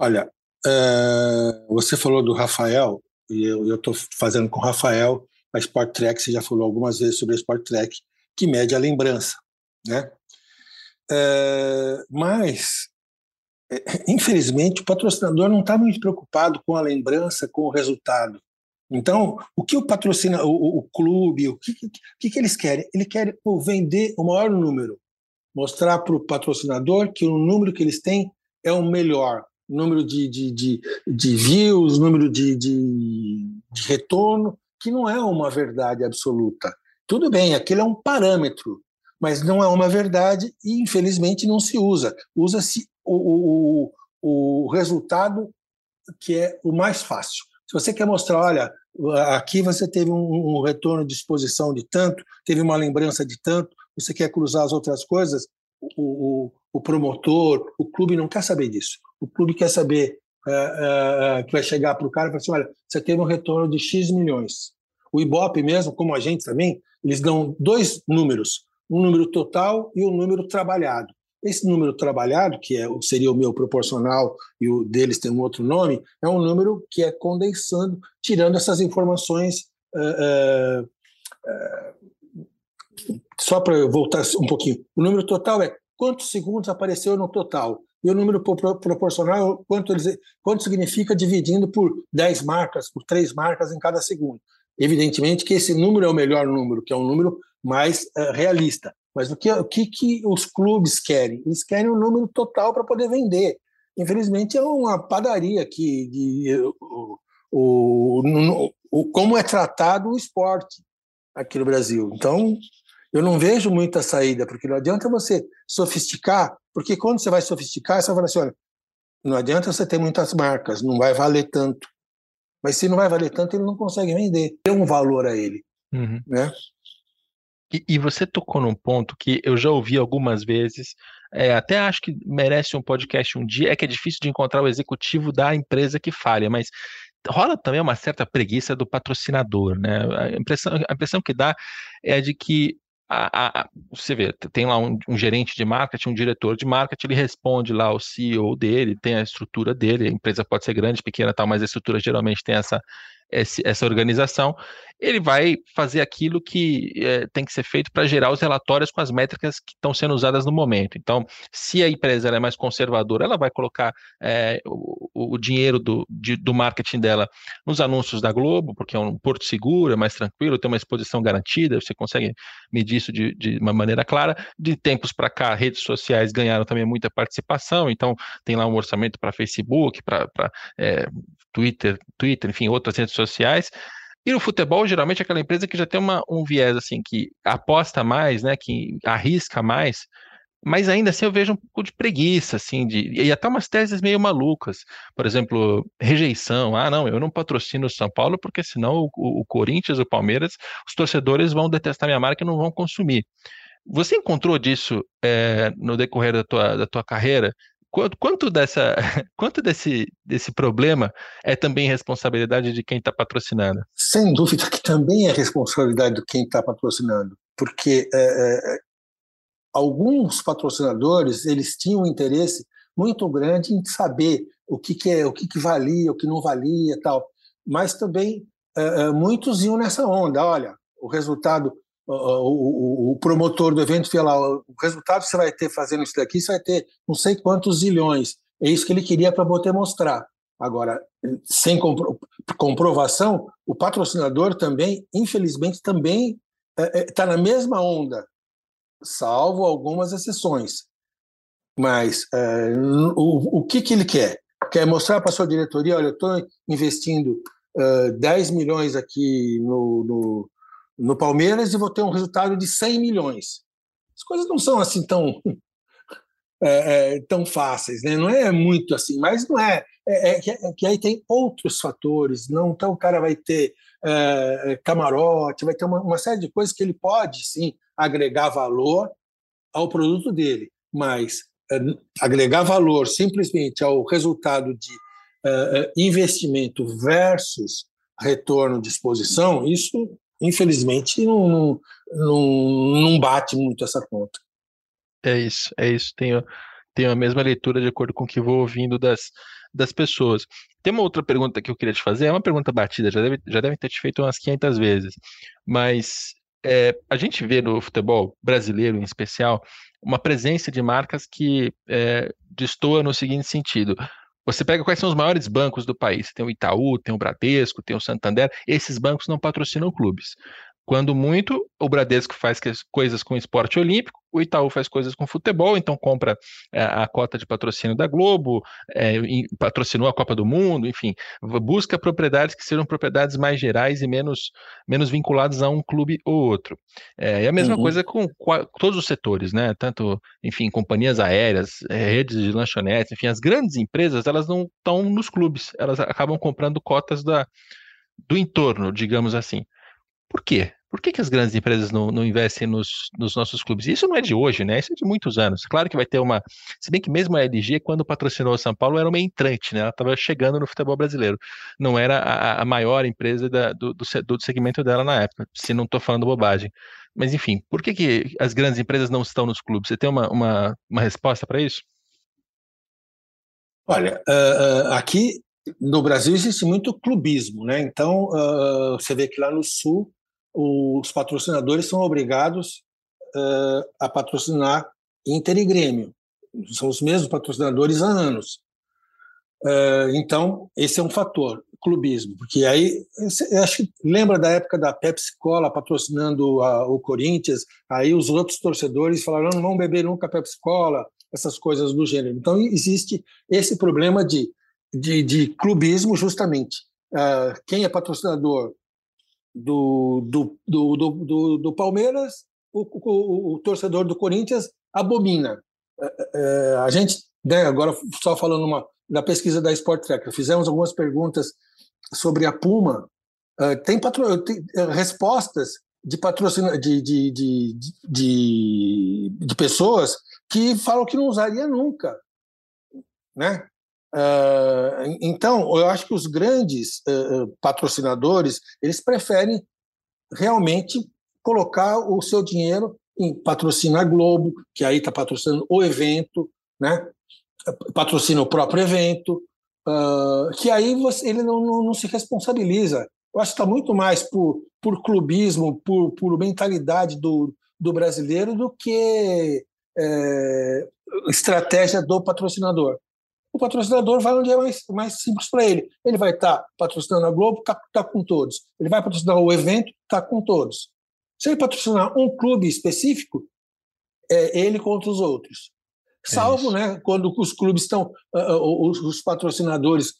Olha, uh, você falou do Rafael, e eu estou fazendo com o Rafael a Sport Track, você já falou algumas vezes sobre a Sport Track, que mede a lembrança, né? Uh, mas, infelizmente, o patrocinador não está muito preocupado com a lembrança, com o resultado. Então, o que o patrocina, o, o clube, o que, que, que, eles querem? Eles querem pô, vender o maior número, mostrar para o patrocinador que o número que eles têm é o melhor, número de, de, de, de views, número de, de, de retorno, que não é uma verdade absoluta. Tudo bem, aquilo é um parâmetro, mas não é uma verdade e, infelizmente, não se usa. Usa-se o, o, o resultado que é o mais fácil. Se você quer mostrar, olha, aqui você teve um, um, retorno de exposição de tanto, teve uma lembrança de tanto, você quer cruzar as outras coisas, o, o, o promotor, o clube não quer saber disso. O clube quer saber é, é, que vai chegar para o cara e falar assim: olha, você teve um retorno de X milhões. O Ibope mesmo, como a gente também, eles dão dois números, um número total e um número trabalhado. Esse número trabalhado, que é, seria o meu proporcional e o deles tem um outro nome, é um número que é condensando, tirando essas informações. É, é, só para voltar um pouquinho, o número total é quantos segundos apareceu no total. E o número proporcional, quanto, eles, quanto significa dividindo por 10 marcas, por 3 marcas em cada segundo. Evidentemente que esse número é o melhor número, que é um número mais uh, realista. Mas o que, o que, que os clubes querem? Eles querem o um número total para poder vender. Infelizmente, é uma padaria que de, o, o, o, como é tratado o esporte aqui no Brasil. Então, eu não vejo muita saída, porque não adianta você sofisticar, porque quando você vai sofisticar, você vai falar assim, olha, não adianta você ter muitas marcas, não vai valer tanto. Mas se não vai valer tanto, ele não consegue vender. Tem um valor a ele, uhum. né? E, e, você tocou num ponto que eu já ouvi algumas vezes, é, até acho que merece um podcast um dia, é que é difícil de encontrar o executivo da empresa que falha, mas rola também uma certa preguiça do patrocinador, né? A impressão, a impressão que dá é de que a, a, você vê, tem lá um, um, gerente de marketing, um diretor de marketing, ele responde lá ao CEO dele, tem a estrutura dele, a empresa pode ser grande, pequena, tal, mas a estrutura geralmente tem essa, essa organização, ele vai fazer aquilo que é, tem que ser feito para gerar os relatórios com as métricas que estão sendo usadas no momento. Então, se a empresa é mais conservadora, ela vai colocar é, o, o, dinheiro do, de, do marketing dela nos anúncios da Globo, porque é um porto seguro, é mais tranquilo, tem uma exposição garantida, você consegue medir isso de, de uma maneira clara. De tempos para cá, redes sociais ganharam também muita participação, então tem lá um orçamento para Facebook, para é, Twitter, Twitter, enfim, outras redes sociais. E no futebol, geralmente, é aquela empresa que já tem uma, um viés assim, que aposta mais, né? Que arrisca mais, mas ainda assim eu vejo um pouco de preguiça, assim, de, e até umas teses meio malucas. Por exemplo, rejeição. Ah, não, eu não patrocino o São Paulo porque senão o, o Corinthians, o Palmeiras, os torcedores vão detestar minha marca e não vão consumir. Você encontrou disso é, no decorrer da tua, da tua carreira? Quanto, quanto, dessa, <laughs> quanto desse, desse problema é também responsabilidade de quem está patrocinando? Sem dúvida que também é responsabilidade de quem está patrocinando, porque é, é, alguns patrocinadores eles tinham um interesse muito grande em saber o que, que é, o que, que valia, o que não valia, tal. Mas também é, muitos iam nessa onda. Olha, o resultado o, o, promotor do evento fala o resultado que você vai ter fazendo isso daqui, você vai ter não sei quantos zilhões. É isso que ele queria para poder mostrar. Agora, sem compro comprovação, o patrocinador também, infelizmente, também está é, é, tá na mesma onda, salvo algumas exceções. Mas é, o, o que, que ele quer? Quer mostrar para a sua diretoria, olha, eu estou investindo uh, 10 milhões aqui no, no, no Palmeiras e vou ter um resultado de 100 milhões. As coisas não são assim tão <laughs> é, é, tão fáceis, né? Não é muito assim, mas não é. É, é que, é que, aí tem outros fatores. Não, então o cara vai ter é, camarote, vai ter uma, uma, série de coisas que ele pode sim agregar valor ao produto dele, mas agregar valor simplesmente ao resultado de investimento versus retorno de exposição, isso infelizmente não, não, não bate muito essa conta. É isso, é isso. Tenho, tenho a mesma leitura de acordo com o que vou ouvindo das, das pessoas. Tem uma outra pergunta que eu queria te fazer, é uma pergunta batida, já deve, já devem ter te feito umas 500 vezes, mas é, a gente vê no futebol brasileiro em especial uma presença de marcas que é, destoa no seguinte sentido. Você pega quais são os maiores bancos do país. Tem o Itaú, tem o Bradesco, tem o Santander. Esses bancos não patrocinam clubes. Quando muito, o Bradesco faz coisas com esporte olímpico, o Itaú faz coisas com futebol, então compra é, a cota de patrocínio da Globo, é, patrocinou a Copa do Mundo, enfim, busca propriedades que sejam propriedades mais gerais e menos, menos vinculadas a um clube ou outro. É, e a mesma uhum. coisa com todos os setores, né? Tanto, enfim, companhias aéreas, redes de lanchonetes, enfim, as grandes empresas, elas não estão nos clubes, elas acabam comprando cotas da, do entorno, digamos assim. Por quê? Por que, que as grandes empresas não, não investem nos, nos, nossos clubes? Isso não é de hoje, né? Isso é de muitos anos. Claro que vai ter uma. Se bem que mesmo a LG, quando patrocinou o São Paulo, era uma entrante, né? Ela estava chegando no futebol brasileiro. Não era a, a maior empresa da, do, do, do, segmento dela na época, se não estou falando bobagem. Mas, enfim, por que, que as grandes empresas não estão nos clubes? Você tem uma, uma, uma resposta para isso? Olha, uh, uh, aqui no Brasil existe muito clubismo, né? Então, uh, você vê que lá no Sul os patrocinadores são obrigados uh, a patrocinar Inter e Grêmio. São os mesmos patrocinadores há anos. Uh, então, esse é um fator, clubismo, porque aí, acho que lembra da época da Pepsi Cola patrocinando a, o Corinthians, aí os outros torcedores falaram, não vão beber nunca Pepsi Cola, essas coisas do gênero. Então, existe esse problema de, de, de clubismo, justamente. Uh, quem é patrocinador do, do, do, do, do Palmeiras, o, o, o, torcedor do Corinthians abomina. É, é, a gente, né, agora só falando uma, da pesquisa da Sport Tracker, fizemos algumas perguntas sobre a Puma. É, tem, patro, tem é, respostas de patrocínio de, de, de, de, de pessoas que falam que não usaria nunca. Né? Uh, então, eu acho que os grandes uh, patrocinadores eles preferem realmente colocar o seu dinheiro em patrocina a Globo, que aí está patrocinando o evento, né? patrocina o próprio evento, uh, que aí você, ele não, não, não, se responsabiliza. Eu acho que está muito mais por, por clubismo, por, por mentalidade do, do brasileiro do que é, estratégia do patrocinador patrocinador vai onde é mais, mais simples para ele. Ele vai estar tá patrocinando a Globo, está tá com todos. Ele vai patrocinar o evento, está com todos. Se ele patrocinar um clube específico, é ele contra os outros. Salvo é né, quando os clubes estão, uh, os, os patrocinadores,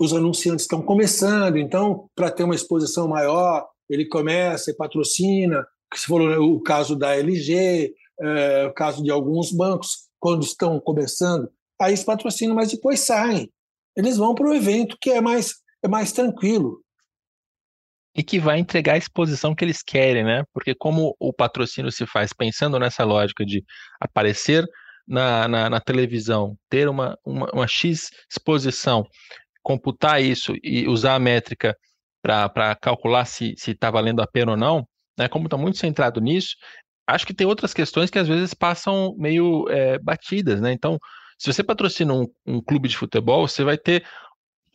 os anunciantes estão começando, então, para ter uma exposição maior, ele começa e patrocina, se for o caso da LG, é, o caso de alguns bancos, quando estão começando, aí eles patrocinam, mas depois saem. Eles vão para o evento que é mais, é mais tranquilo. E que vai entregar a exposição que eles querem, né? Porque como o patrocínio se faz pensando nessa lógica de aparecer na, na, na televisão, ter uma, uma, uma X exposição, computar isso e usar a métrica para calcular se está valendo a pena ou não, né? Como está muito centrado nisso, acho que tem outras questões que às vezes passam meio é, batidas, né? Então, se você patrocina um, um clube de futebol, você vai ter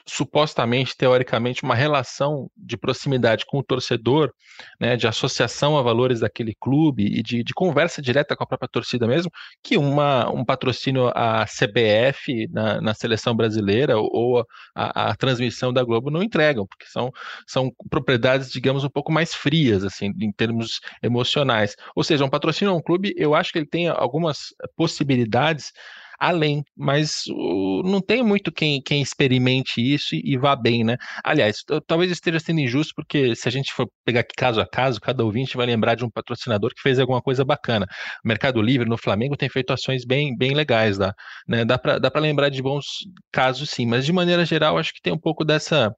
supostamente, teoricamente, uma relação de proximidade com o torcedor, né, de associação a valores daquele clube e de, de conversa direta com a própria torcida mesmo, que uma, um patrocínio à CBF na, na seleção brasileira ou a, a, transmissão da Globo não entregam, porque são, são propriedades, digamos, um pouco mais frias, assim, em termos emocionais. Ou seja, um patrocínio a um clube, eu acho que ele tem algumas possibilidades além, mas uh, não tem muito quem, quem experimente isso e, e vá bem, né? Aliás, talvez esteja sendo injusto, porque se a gente for pegar aqui caso a caso, cada ouvinte vai lembrar de um patrocinador que fez alguma coisa bacana. O Mercado Livre no Flamengo tem feito ações bem, bem legais lá, né? Dá para lembrar de bons casos sim, mas de maneira geral acho que tem um pouco dessa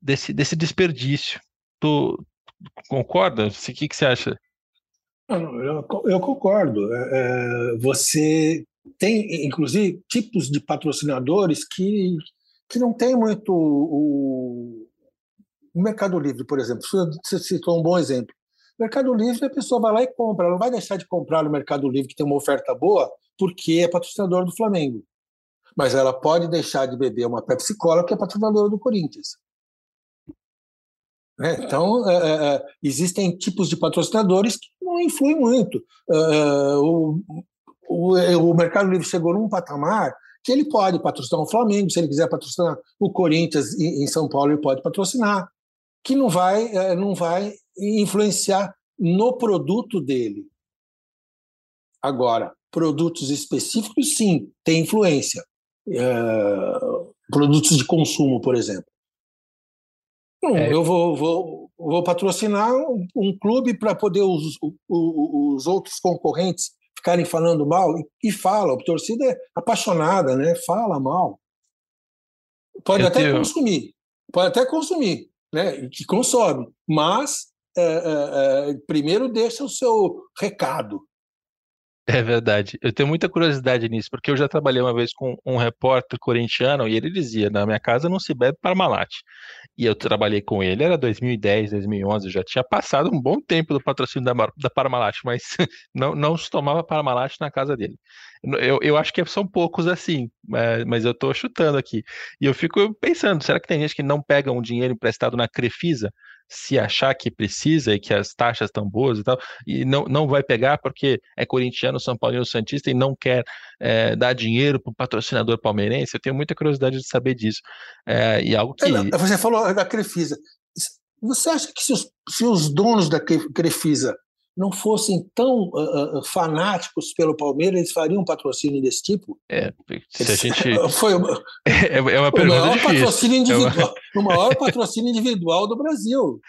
desse, desse desperdício. Tu concorda? O que, que você acha? Eu, eu concordo. É, é, você tem, inclusive, tipos de patrocinadores que, que não tem muito o, o Mercado Livre, por exemplo. Você citou um bom exemplo. Mercado Livre, a pessoa vai lá e compra. Ela não vai deixar de comprar no Mercado Livre, que tem uma oferta boa, porque é patrocinador do Flamengo. Mas ela pode deixar de beber uma Pepsi Cola, que é patrocinadora do Corinthians. Né? Então, é, é, é, existem tipos de patrocinadores que não influem muito. É, o, o, o Mercado Livre chegou num patamar que ele pode patrocinar o Flamengo, se ele quiser patrocinar o Corinthians em, São Paulo, ele pode patrocinar, que não vai, é, não vai influenciar no produto dele. Agora, produtos específicos, sim, tem influência. É, produtos de consumo, por exemplo. É. Eu vou, vou, vou patrocinar um, um clube para poder os, os, os, outros concorrentes ficarem falando mal, e, e falam, a torcida é apaixonada, né? fala mal. Pode Eu até tenho... consumir, pode até consumir, né? que consome, mas é, é, primeiro deixa o seu recado. É verdade. Eu tenho muita curiosidade nisso, porque eu já trabalhei uma vez com um repórter corintiano e ele dizia: na minha casa não se bebe Parmalat. E eu trabalhei com ele, era 2010, 2011, já tinha passado um bom tempo do patrocínio da, da Parmalat, mas <laughs> não, não se tomava Parmalat na casa dele. Eu, eu acho que são poucos assim, é, mas eu estou chutando aqui. E eu fico pensando: será que tem gente que não pega um dinheiro emprestado na Crefisa? Se achar que precisa e que as taxas estão boas e tal, e não, não vai pegar porque é corintiano, São Paulino, Santista e não quer é, dar dinheiro para o patrocinador palmeirense. Eu tenho muita curiosidade de saber disso. É, e algo que. Você falou da Crefisa. Você acha que se os, se os donos da Crefisa não fossem tão uh, uh, fanáticos pelo Palmeiras, eles fariam um patrocínio desse tipo? É, se a gente... <laughs> Foi uma, é, é uma pergunta o maior difícil. Patrocínio individual, é uma... o maior patrocínio individual do Brasil,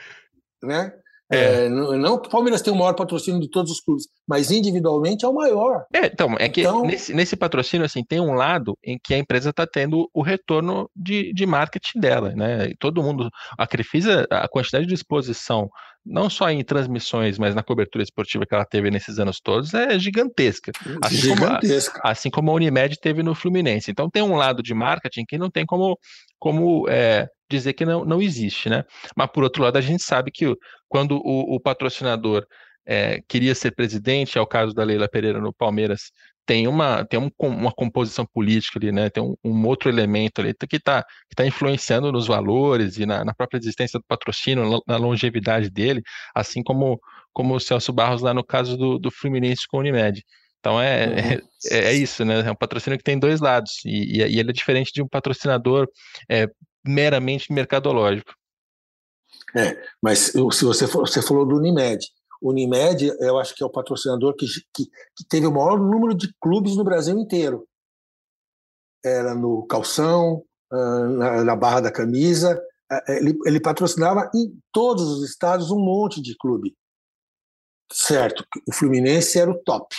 né? É. É, não, que o Palmeiras tem o maior patrocínio de todos os clubes, mas individualmente é o maior. É, então, é que então... Nesse, nesse patrocínio, assim, tem um lado em que a empresa está tendo o retorno de, de marketing dela, né? E todo mundo, a Crefisa, a quantidade de exposição, não só em transmissões, mas na cobertura esportiva que ela teve nesses anos todos, é gigantesca. Assim, gigantesca. Como, a, assim como a Unimed teve no Fluminense. Então tem um lado de marketing que não tem como, como é, dizer que não, não existe, né? Mas por outro lado, a gente sabe que quando o, o patrocinador é, queria ser presidente, é o caso da Leila Pereira no Palmeiras, tem uma, tem um, uma composição política ali, né? Tem um, um outro elemento ali que está que tá influenciando nos valores e na, na, própria existência do patrocínio, na longevidade dele, assim como, como o Celso Barros lá no caso do, do Fluminense com o Unimed. Então é, uhum. é, é, isso, né? É um patrocínio que tem dois lados, e, e ele é diferente de um patrocinador é, meramente mercadológico. É, mas se você, você falou do Unimed, o Unimed, eu acho que é o patrocinador que, que, que teve o maior número de clubes no Brasil inteiro. Era no calção, ah, na, na barra da camisa. É, ele, ele patrocinava em todos os estados um monte de clube. Certo, o Fluminense era o top.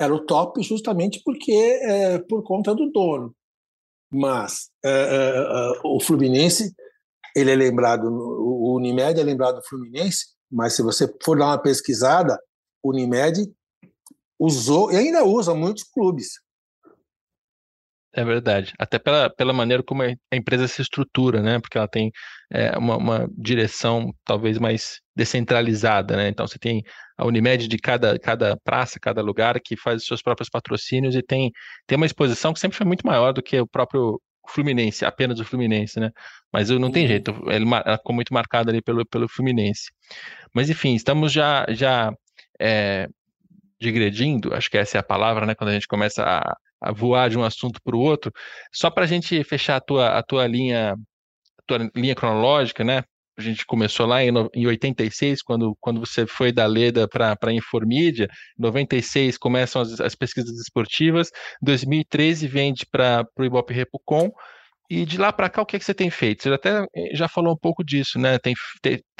Era o top justamente porque é, por conta do dono. Mas é, é, é o Fluminense, ele é lembrado, o Unimed é lembrado do Fluminense mas se você for dar uma pesquisada, o Unimed usou e ainda usa muitos clubes. É verdade. Até pela, pela maneira como a empresa se estrutura, né? Porque ela tem é, uma, uma, direção talvez mais descentralizada, né? Então você tem a Unimed de cada, cada praça, cada lugar que faz os seus próprios patrocínios e tem, tem uma exposição que sempre foi muito maior do que o próprio Fluminense, apenas o Fluminense, né? Mas não tem uhum. jeito, ele, ela ficou muito marcada ali pelo, pelo Fluminense. Mas enfim, estamos já, já é, digredindo, acho que essa é a palavra, né? Quando a gente começa a, a voar de um assunto para o outro. Só para a gente fechar a tua, a tua linha, a tua linha cronológica, né? A gente começou lá em, em 86, quando, quando você foi da Leda para a Informídia. Em 96 começam as, as pesquisas esportivas. Em 2013 vende para o Ibope Repucom. E de lá para cá, o que, é que você tem feito? Você até eh, já falou um pouco disso, né? Tem,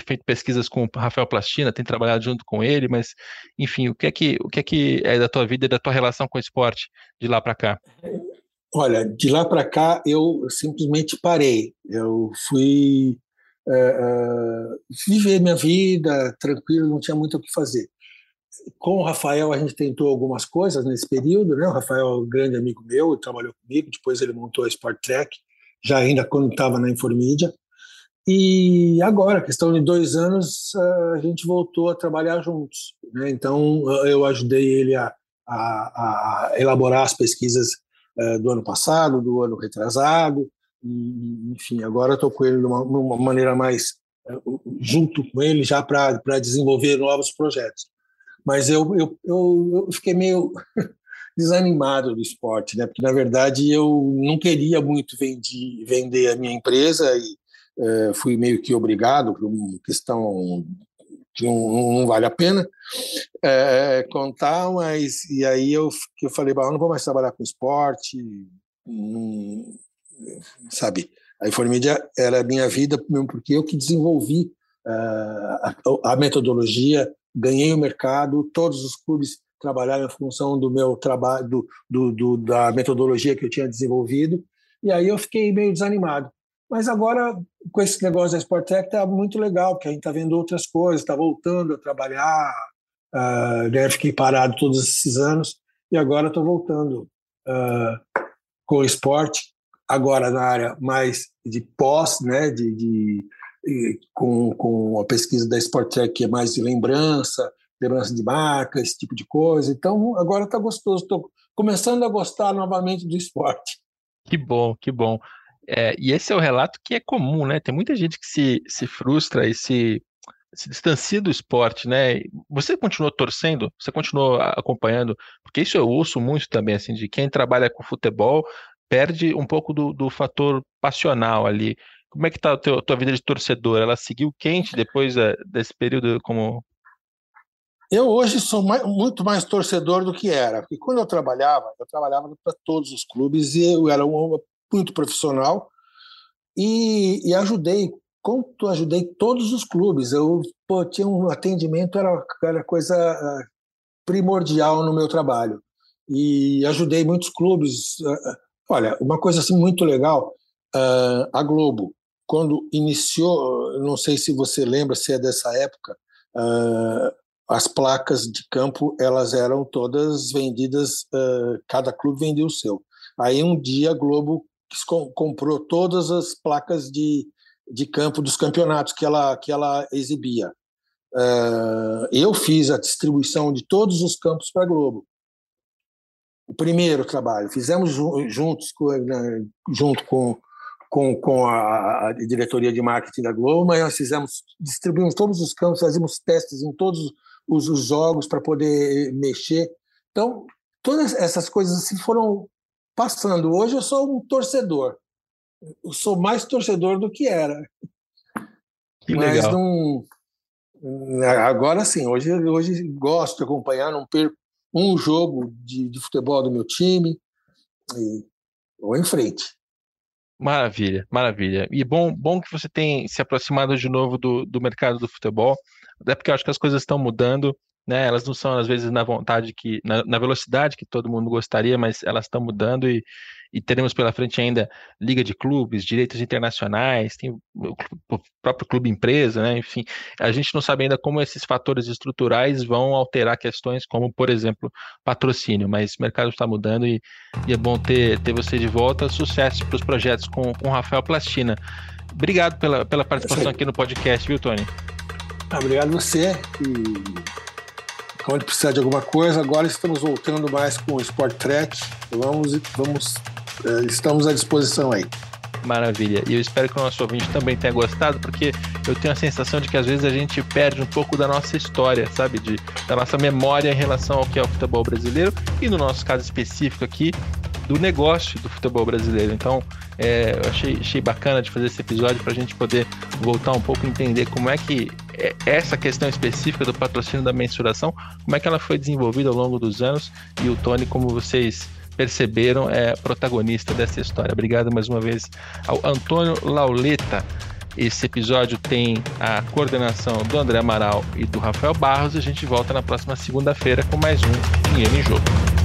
feito pesquisas com o Rafael Plastina, tem trabalhado junto com ele, mas, enfim, o que é que, o que, é, que é da tua vida e da tua relação com o esporte de lá para cá? Olha, de lá para cá eu simplesmente parei. Eu fui é, é, viver minha vida tranquilo, não tinha muito o que fazer. Com o Rafael a gente tentou algumas coisas nesse período, né? O Rafael é um grande amigo meu, trabalhou comigo, depois ele montou a Sport Track já ainda quando estava na Informídia. E agora, questão de dois anos, a gente voltou a trabalhar juntos. Né? Então, eu ajudei ele a, a, a elaborar as pesquisas uh, do ano passado, do ano retrasado. E, enfim, agora estou com ele de uma, uma maneira mais uh, junto com ele já para desenvolver novos projetos. Mas eu, eu, eu, eu fiquei meio <laughs> desanimado do esporte, né? Porque na verdade eu não queria muito vender a minha empresa e é, fui meio que obrigado por uma questão que não, não vale a pena é, contar, mas e aí eu, eu falei, bah, eu não vou mais trabalhar com esporte, não, sabe? A Informídia era a minha vida, mesmo porque eu que desenvolvi uh, a, a metodologia, ganhei o mercado, todos os clubes trabalhar em função do meu trabalho, do, do, do, da metodologia que eu tinha desenvolvido, e aí eu fiquei meio desanimado. Mas agora, com esse negócio da Sportec, está muito legal, porque a gente está vendo outras coisas, está voltando a trabalhar, uh, né? fiquei parado todos esses anos, e agora estou voltando uh, com o esporte, agora na área mais de pós, né, de, de com, com a pesquisa da Sportec, que é mais de lembrança, lembrança de marca, esse tipo de coisa. Então, agora está gostoso. Estou começando a gostar novamente do esporte. Que bom, que bom. É, e esse é o relato que é comum, né? Tem muita gente que se, se frustra e se, se distancia do esporte, né? Você continuou torcendo? Você continuou acompanhando? Porque isso eu ouço muito também, assim, de quem trabalha com futebol perde um pouco do, do fator passional ali. Como é que tá a tua vida de torcedor? Ela seguiu quente depois é, desse período como eu hoje sou mais, muito mais torcedor do que era, porque quando eu trabalhava, eu trabalhava para todos os clubes e eu era um, muito profissional e, e ajudei, quanto ajudei todos os clubes. Eu pô, tinha um atendimento, era, era coisa ah, primordial no meu trabalho. E ajudei muitos clubes. Ah, ah, olha, uma coisa assim muito legal, a Globo, quando iniciou, não sei se você lembra, se é dessa época, as placas de campo elas eram todas vendidas, uh, cada clube vendia o seu. Aí um dia a Globo comprou todas as placas de, de campo dos campeonatos que ela, que ela exibia. Uh, eu fiz a distribuição de todos os campos para a Globo. O primeiro trabalho. Fizemos juntos, né, junto com, com, com a, diretoria de marketing da Globo, mas nós fizemos, distribuímos todos os campos, fazíamos testes em todos os, os jogos para poder mexer. Então, todas essas coisas assim foram passando. Hoje eu sou um torcedor. Eu sou mais torcedor do que era. Que Mas legal. não. Agora sim, hoje, hoje gosto de acompanhar, não perco um jogo de, de futebol do meu time e vou em frente. Maravilha, maravilha. E bom, bom que você tem se aproximado de novo do, do mercado do futebol até porque eu acho que as coisas estão mudando, né? Elas não são às vezes na vontade que, na, na velocidade que todo mundo gostaria, mas elas estão mudando e, e teremos pela frente ainda liga de clubes, direitos internacionais, tem o, próprio clube empresa, né? Enfim, a gente não sabe ainda como esses fatores estruturais vão alterar questões como, por exemplo, patrocínio, mas o mercado está mudando e, e é bom ter, ter você de volta. Sucesso para os projetos com, com o Rafael Plastina. Obrigado pela, pela participação aqui no podcast, viu, Tony? Ah, obrigado você. E quando precisar de alguma coisa, agora estamos voltando mais com o Sport Track. Vamos, vamos uh, estamos à disposição aí. Maravilha. E eu espero que o nosso ouvinte também tenha gostado, porque eu tenho a sensação de que às vezes a gente perde um pouco da nossa história, sabe? De, da nossa memória em relação ao que é o futebol brasileiro e no nosso caso específico aqui, do negócio do futebol brasileiro. Então, é, eu achei, achei bacana de fazer esse episódio para a gente poder voltar um pouco e entender como é que é, essa questão específica do patrocínio da mensuração, como é que ela foi desenvolvida ao longo dos anos e o Tony, como vocês perceberam, é protagonista dessa história. Obrigado mais uma vez ao Antônio Lauleta. Esse episódio tem a coordenação do André Amaral e do Rafael Barros. A gente volta na próxima segunda-feira com mais um Dinheiro em Jogo.